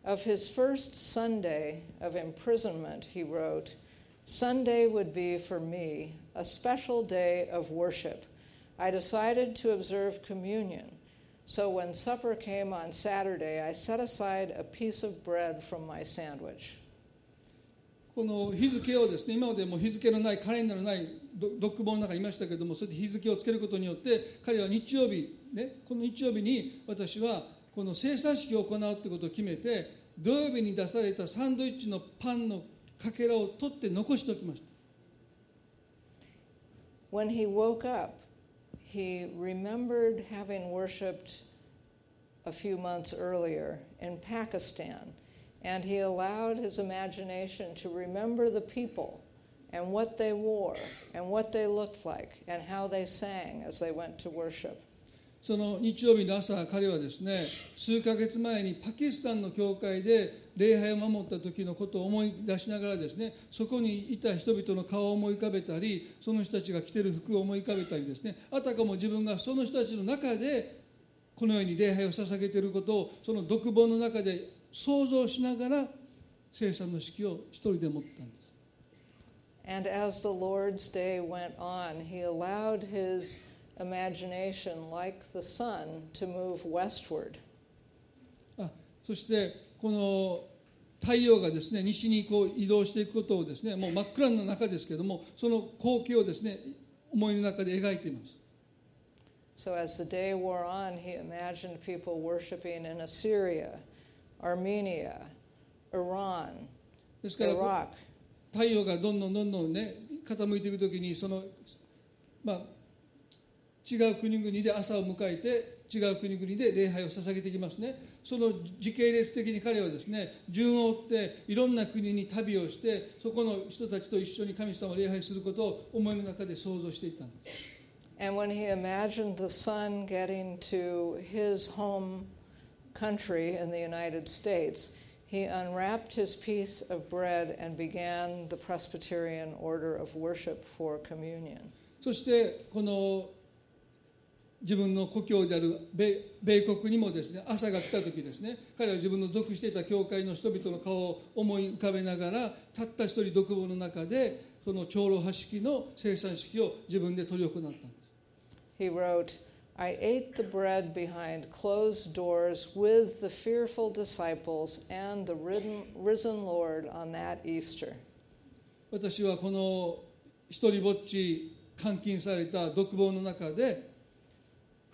Of his first Sunday of imprisonment, he wrote, Sunday would be for me a special day of worship. I decided to observe communion. So when supper came on Saturday, I set aside a piece of bread from my sandwich. この日付をですね今までも日付のないカレンダーのないど読本の中にいましたけれどもそれで日付をつけることによって彼は日曜日、ね、この日曜日に私はこの生産式を行うということを決めて土曜日に出されたサンドイッチのパンのかけらを取って残しておきました When he woke up, he remembered having worshiped a few months earlier in Pakistan, and he allowed his imagination to remember the people and what they wore and what they looked like and how they sang as they went to worship. その日曜日の朝彼はですね数ヶ月前にパキスタンの教会で 礼拝を守った時のことを思い出しながらですねそこにいた人々の顔を思い浮かべたりその人たちが着てる服を思い浮かべたりですねあたかも自分がその人たちの中でこのように礼拝を捧げていることをその独房の中で想像しながら生産の式を一人で持ったんです And as the Lord's day went on, he allowed his imagination, like the sun, to move westward. あそしてこの太陽がですね西にこう移動していくことをですねもう真っ暗の中ですけれどもその光景をですね思いの中で描いています So as the day wore on, he imagined people worshiping in Assyria, Armenia, Iran, ですからこう Iraq. 太陽がどんどんどんどんね傾いていく時にそのまあ違う国々で朝を迎えて違う国々で礼拝を捧げていきますねその時系列的に彼はですね順を追っていろんな国に旅をしてそこの人たちと一緒に神様を礼拝することを思いの中で想像していったんです And when he imagined the son getting to his home country in the United States, he unwrapped his piece of bread and began the Presbyterian order of worship for communion. そしてこの自分の故郷である米米国にもですね朝が来た時ですね彼は自分の属していた教会の人々の顔を思い浮かべながらたった一人独房の中でその長老派式の生産式を自分で執り行ったんです He wrote, I ate the bread behind closed doors with the fearful disciples and the risen, risen Lord on that Easter. 私はこの一人ぼっち監禁された独房の中で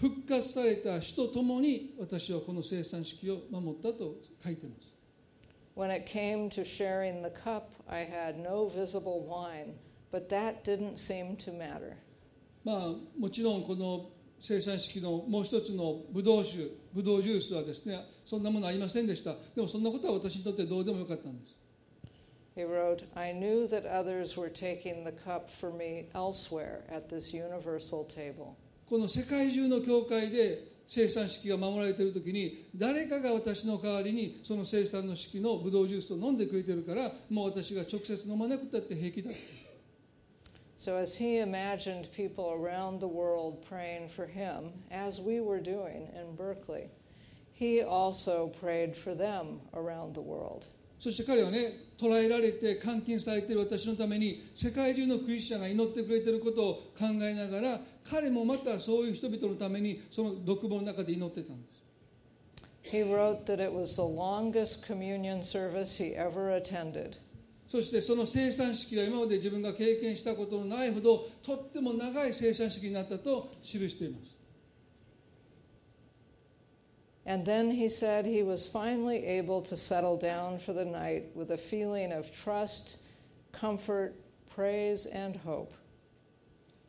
復活された死とともに私はこの生産式を守ったと書いています When it came to sharing the cup, I had no visible wine, but that didn't seem to matter. まあもちろんこの生産式のもう一つのブドウ酒ブドウジュースはですねそんなものありませんでしたでもそんなことは私にとってどうでもよかったんです He wrote, I knew that others were taking the cup for me elsewhere at this universal table. この世界中の教会で生産式が守られている時に誰かが私の代わりにその生産の式のブドウジュースを飲んでくれてるからもう私が直接飲まなくたって平気だ So as he imagined people around the world praying for him, as we were doing in Berkeley, he also prayed for them around the world. そして彼はね捕らえられて監禁されている私のために世界中のクリスチャンが祈ってくれていることを考えながら彼もまたそういう人々のためにその独房の中で祈ってたんです He wrote that it was the longest communion service he ever attended. そしてその生産式が今まで自分が経験したことのないほどとっても長い生産式になったと記しています And then he said he was finally able to settle down for the night with a feeling of trust, comfort, praise, and hope.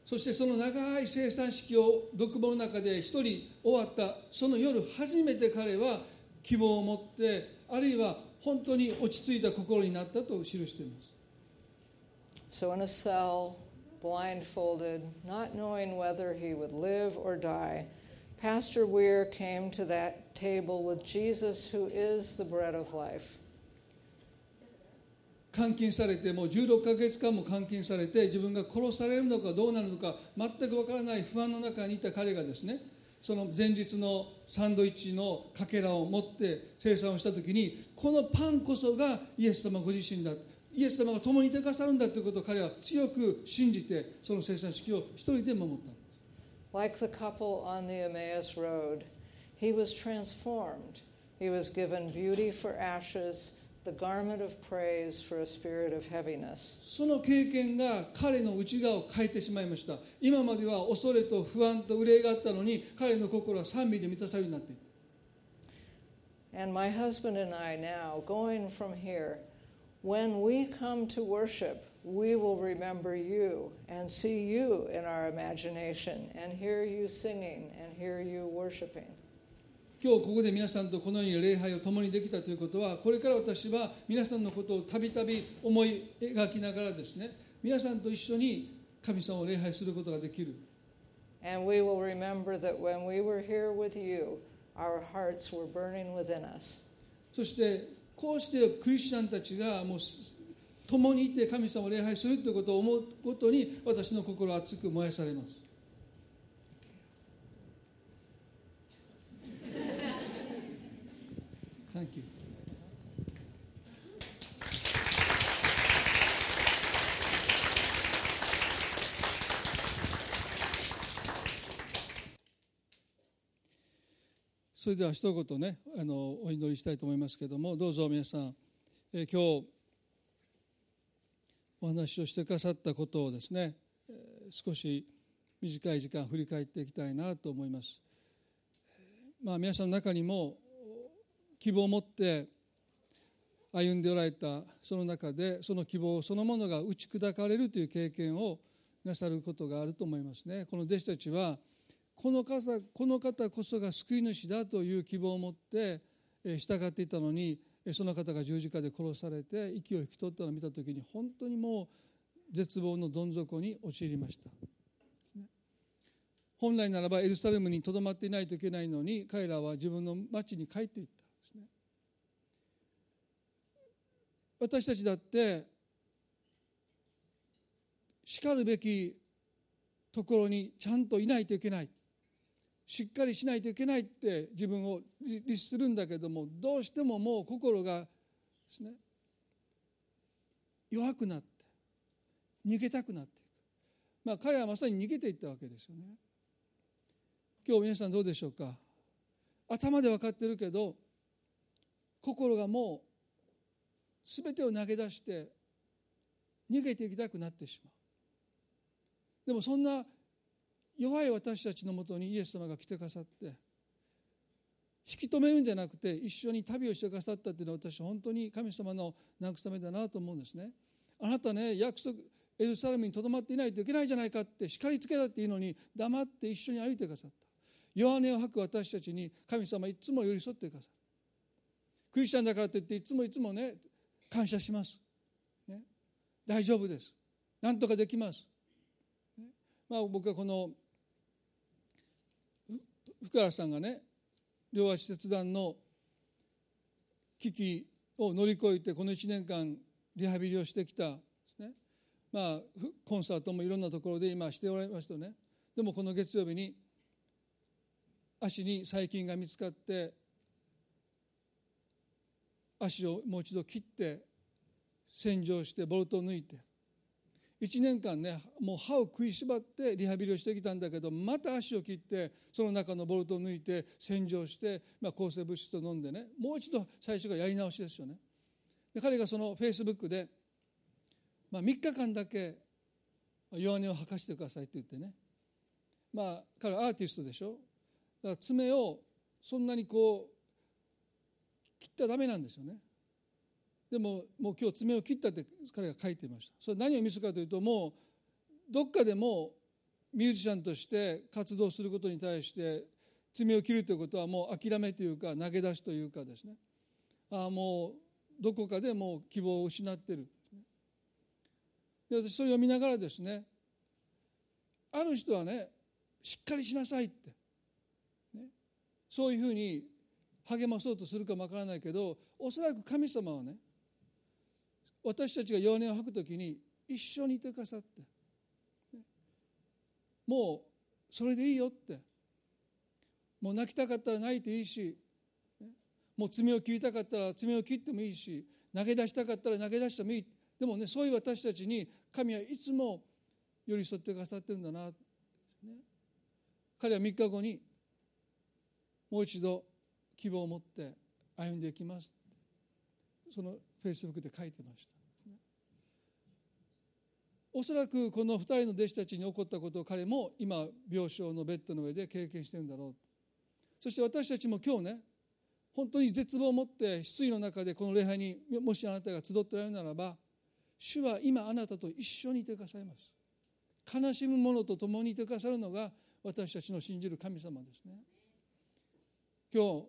そしてその長い生産式を独房の中で一人終わったその夜初めて彼は希望を持ってあるいは本当に落ち着いた心になったと記しています So, in a cell, blindfolded, not knowing whether he would live or die, Pastor Weir came to that table with Jesus, who is the bread of life. 監禁されてもう16ヶ月間も監禁されて自分が殺されるのかどうなるのか全くわからない不安の中にいた彼がですねその前日のサンドイッチのかけらを持って生産をした時にこのパンこそがイエス様ご自身だイエス様が共にいてくださるんだということを彼は強く信じてその生産式を一人で守った Like the couple on the Emmaus Road, he was transformed. He was given beauty for ashes, the garment of praise for a spirit of heaviness. その経験が彼の内側を変えてしまいました今までは恐れと不安と憂いがあったのに彼の心は賛美で満たされるようになっていた And my husband and I now, going from here, when we come to worship, we will remember you and see you in our imagination and hear you singing and hear you worshiping. 今日ここで皆さんとこのように礼拝を共にできたということはこれから私は皆さんのことをたびたび思い描きながらですね皆さんと一緒に神様を礼拝することができる。そしてこうしてクリスチャンたちがもう共にいて神様を礼拝するということを思うことに私の心は熱く燃やされます Thank you. それでは一言ねあのお祈りしたいと思いますけれどもどうぞ皆さん、えー今日お話をしてくださったことをですね、え少し短い時間振り返っていきたいなと思います。まあ、皆さんの中にも希望を持って歩んでおられたその中でその希望そのものが打ち砕かれるという経験をなさることがあると思いますね。この弟子たちはこの方この方こそが救い主だという希望を持ってえ従っていたのにその方が十字架で殺されて息を引き取ったのを見た時に本当にもう絶望のどん底に陥りました。本来ならばエルサレムにとどまっていないといけないのに彼らは自分の町に帰っていったんですね私たちだってしかるべきところにちゃんといないといけないしっかりしないといけないって自分を律するんだけどもどうしてももう心がですね弱くなって逃げたくなっていく。まあ彼はまさに逃げていったわけですよね。今日皆さんどうでしょうか？頭で分かってるけど心がもう全てを投げ出して逃げていきたくなってしまう。でもそんな弱い私たちのもとにイエス様が来てくださって引き止めるんじゃなくて一緒に旅をしてくださったっていうのは私本当に神様の慰めだなと思うんですね。あなたね約束エルサレムにとどまっていないといけないじゃないかって叱りつけたっていいのに黙って一緒に歩いてくださった。弱音を吐く私たちに神様いつも寄り添ってくださるクリスチャンだからといっていつもいつもね感謝します、ね、大丈夫です。なんとかできます、ね。まあ、僕はこの福原さんがね両足切断の危機を乗り越えてこの1年間リハビリをしてきたですね。まあ、コンサートもいろんなところで今しておられますとね。でもこの月曜日に足に細菌が見つかって足をもう一度切って洗浄してボルトを抜いて1年間ねもう歯を食いしばってリハビリをしてきたんだけどまた足を切ってその中のボルトを抜いて洗浄して、まあ、抗生物質を飲んでねもう一度最初からやり直しですよね。で彼がそのフェイスブックで、まあ、3日間だけ弱音を吐かせてくださいって言ってね。まあ彼はアーティストでしょ。だから爪をそんなにこう切ったらダメなんですよね。でももう今日爪を切ったって彼が書いていました。それ何を見せるかというともうどっかでもミュージシャンとして活動することに対して爪を切るということはもう諦めというか投げ出しというかですね。ああもうどこかでもう希望を失ってる。で私それを読みながらですねある人はねしっかりしなさいって、ね、そういうふうに励まそうとするかもわからないけどおそらく神様はね私たちが弱音を吐くときに一緒にいてくださって、もうそれでいいよって。もう泣きたかったら泣いていいし、もう爪を切りたかったら爪を切ってもいいし。投げ出したかったら投げ出してもいい。でもねそういう私たちに神はいつも寄り添ってくださってるんだな、ね、彼は3日後にもう一度希望を持って歩んでいきますそのフェイスブックで書いてました。おそらくこの2人の弟子たちに起こったことを彼も今病床のベッドの上で経験してるんだろう。そして私たちも今日ね本当に絶望を持って失意の中でこの礼拝にもしあなたが集っておられるならば主は今あなたと一緒にいてくださいます。悲しむ者と共にいてくださるのが私たちの信じる神様ですね。今日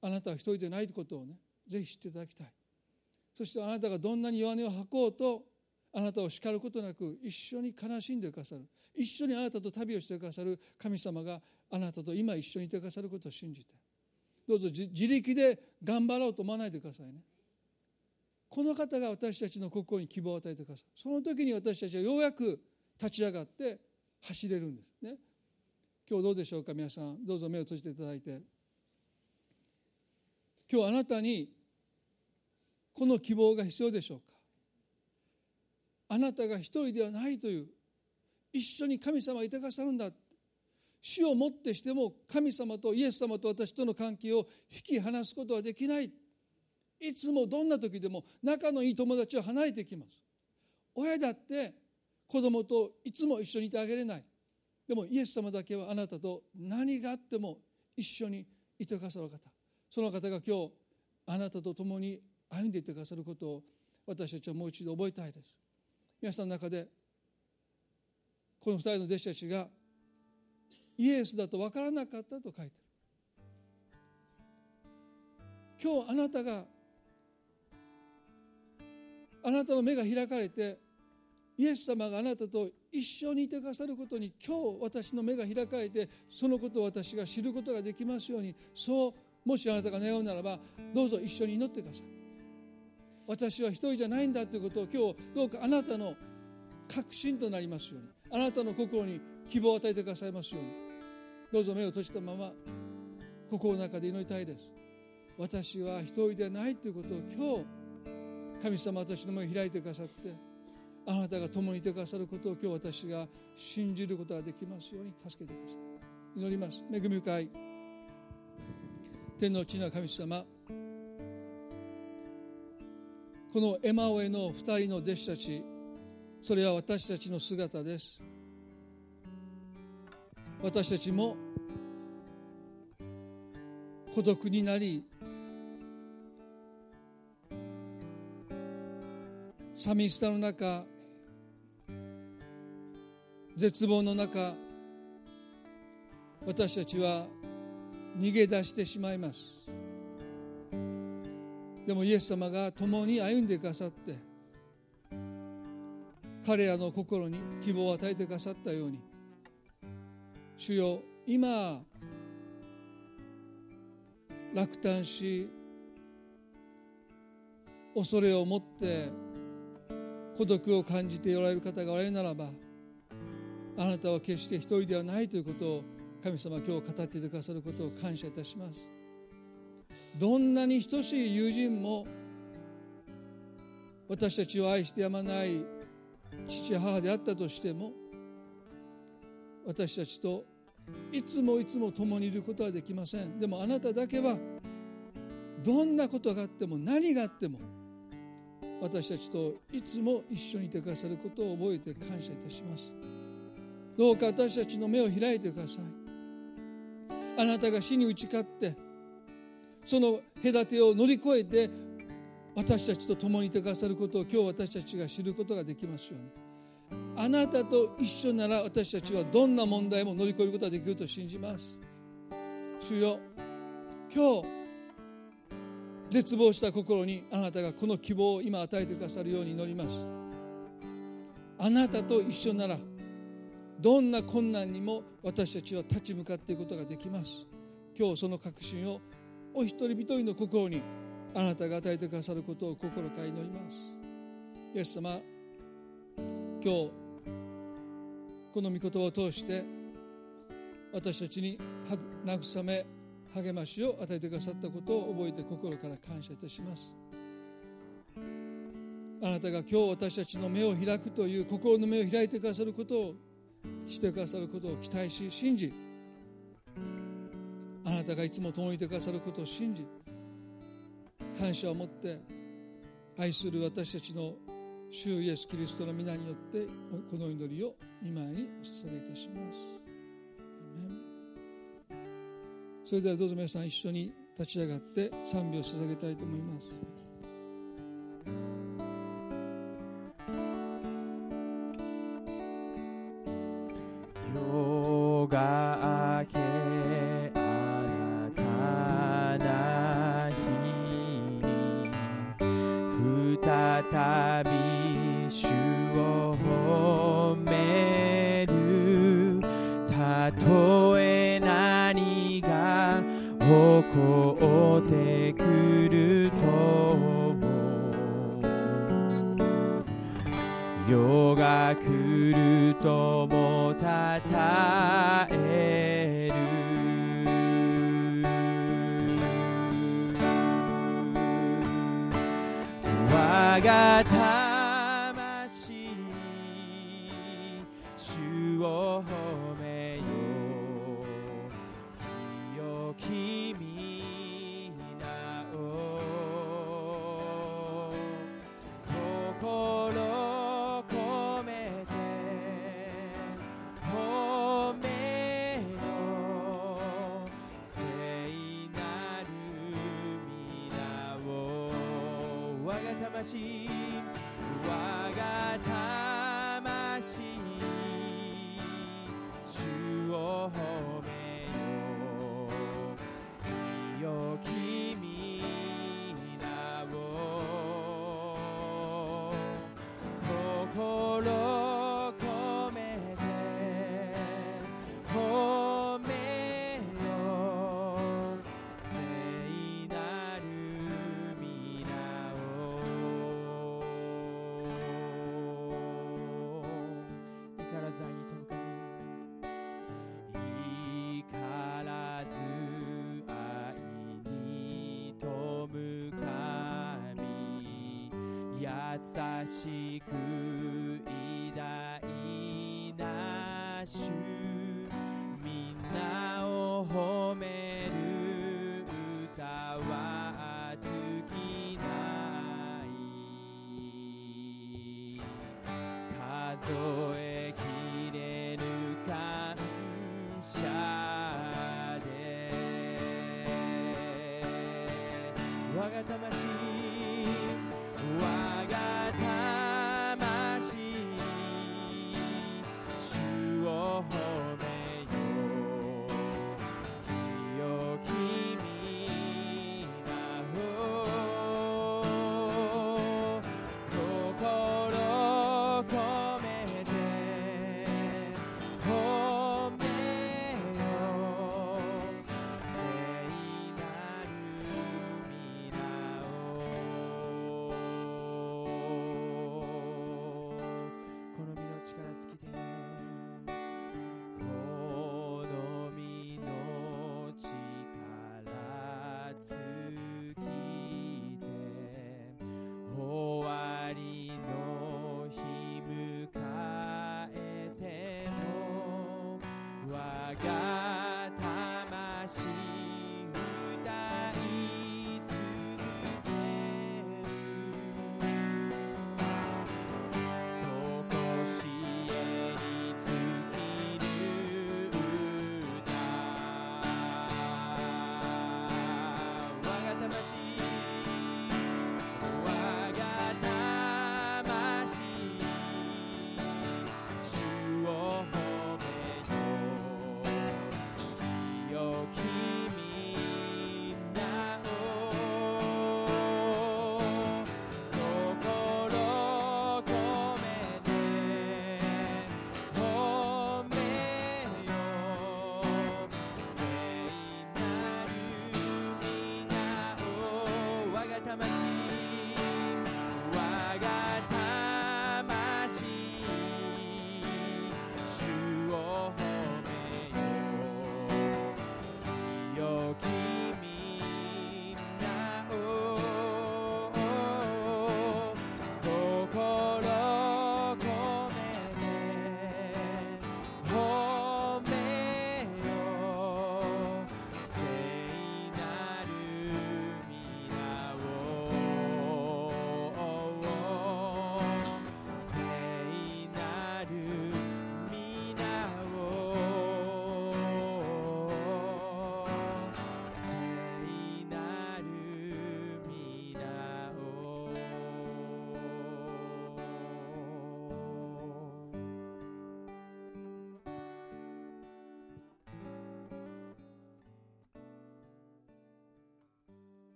あなたは一人でないことをねぜひ知っていただきたい。そしてあなたがどんなに弱音を吐こうとあなたを叱ることなく一緒に悲しんでくださる。一緒にあなたと旅をしてくださる。神様があなたと今一緒にいてくださることを信じて。どうぞ自力で頑張ろうと思わないでくださいね。この方が私たちの心に希望を与えてくださいその時に私たちはようやく立ち上がって走れるんですね。今日どうでしょうか皆さん。どうぞ目を閉じていただいて。今日あなたにこの希望が必要でしょうか？あなたが一人ではないという一緒に神様がいてくださるんだ。主をもってしても神様とイエス様と私との関係を引き離すことはできない。いつもどんな時でも仲のいい友達は離れてきます。親だって子供といつも一緒にいてあげれない。でもイエス様だけはあなたと何があっても一緒にいてくださる方。その方が今日あなたと共に歩んでいてくださることを私たちはもう一度覚えたいです。皆さんの中でこの二人の弟子たちがイエスだと分からなかったと書いてある。今日あなたがあなたの目が開かれてイエス様があなたと一緒にいてくださることに今日私の目が開かれてそのことを私が知ることができますようにそうもしあなたが願うならばどうぞ一緒に祈ってください。私は一人じゃないんだということを今日どうかあなたの確信となりますように。あなたの心に希望を与えてくださいますように。どうぞ目を閉じたまま心の中で祈りたいです私は一人でないということを今日神様私の目を開いてくださってあなたが共にいてくださることを今日私が信じることができますように助けてください。祈ります。恵み深い天の地な神様このエマオへの2人の弟子たちそれは私たちの姿です。私たちも孤独になり寂しさの中絶望の中私たちは逃げ出してしまいます。でもイエス様が共に歩んでくださって彼らの心に希望を与えてくださったように主よ今落胆し恐れを持って孤独を感じておられる方がおられるならばあなたは決して一人ではないということを神様今日語っていてくださることを感謝いたします。どんなに等しい友人も私たちを愛してやまない父母であったとしても私たちといつもいつも共にいることはできません。でもあなただけはどんなことがあっても何があっても私たちといつも一緒にいてくださることを覚えて感謝いたします。どうか私たちの目を開いてください。あなたが死に打ち勝ってその隔てを乗り越えて私たちと共にいてくださることを今日私たちが知ることができますように。あなたと一緒なら私たちはどんな問題も乗り越えることができると信じます。主よ今日絶望した心にあなたがこの希望を今与えてくださるように祈ります。あなたと一緒ならどんな困難にも私たちは立ち向かっていくことができます。今日その確信をお一人一人の心にあなたが与えてくださることを心から祈ります。イエス様今日この御言葉を通して私たちに慰め励ましを与えてくださったことを覚えて心から感謝いたします。あなたが今日私たちの目を開くという心の目を開いてくださることをしてくださることを期待し信じあなたがいつも共にいてくださることを信じ感謝を持って愛する私たちの主イエス・キリストの皆によってこの祈りを見舞いにお捧げいたします。それではどうぞ皆さん一緒に立ち上がって賛美を捧げたいと思います。しく偉大な主みんなを褒める歌は尽きない数えきれぬ感謝で我が魂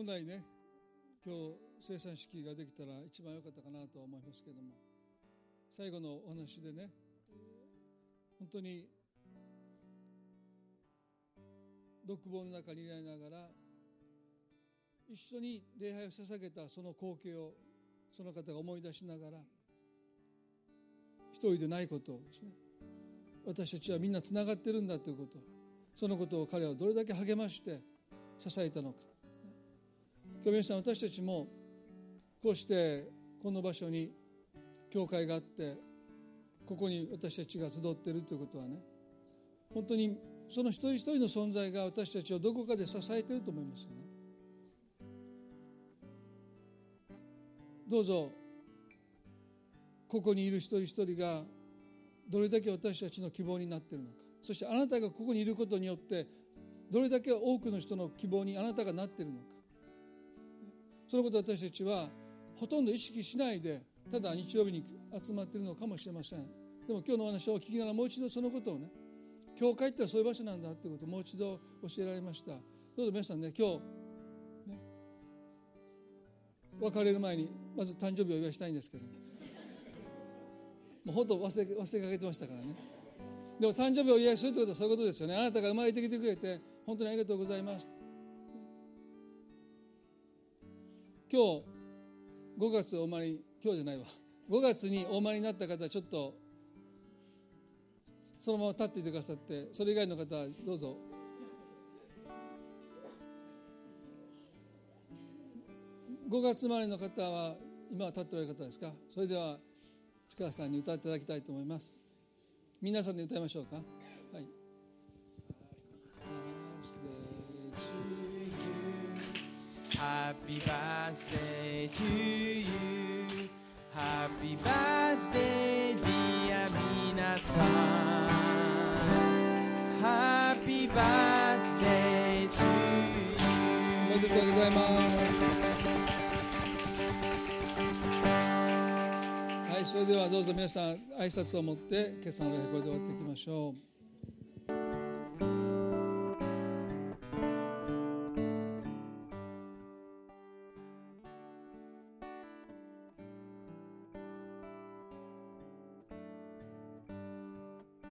本来ね今日生産式ができたら一番良かったかなとは思いますけども最後のお話でね本当に独房の中にいられながら一緒に礼拝を捧げたその光景をその方が思い出しながら一人でないことをですね私たちはみんなつながってるんだということそのことを彼はどれだけ励まして支えたのか。今日皆さん私たちもこうしてこの場所に教会があってここに私たちが集っているということはね本当にその一人一人の存在が私たちをどこかで支えていると思いますよね。どうぞここにいる一人一人がどれだけ私たちの希望になっているのか。そしてあなたがここにいることによってどれだけ多くの人の希望にあなたがなっているのか。そのことを私たちはほとんど意識しないでただ日曜日に集まっているのかもしれません。でも今日のお話を聞きながらもう一度そのことをね教会ってそういう場所なんだってことをもう一度教えられました。どうぞ皆さんね今日、ね、別れる前にまず誕生日をお祝いしたいんですけど。もうほとんど忘れ忘れかけてましたからね。でも誕生日をお祝いするということはそういうことですよね。あなたが生まれてきてくれて本当にありがとうございます。今日5月お生まれ今日じゃないわ。5月にお生まれになった方ちょっとそのまま立っていてくださってそれ以外の方どうぞ。5月生まれの方は今は立っておられる方ですか？それでは力さんに歌っていただきたいと思います。皆さんで歌いましょうか？Happy birthday to you Happy birthday dear 皆さん Happy birthday to you めでとうございますはいそれではどうぞ皆さん挨拶を持って今朝の礼これで終わっていきましょう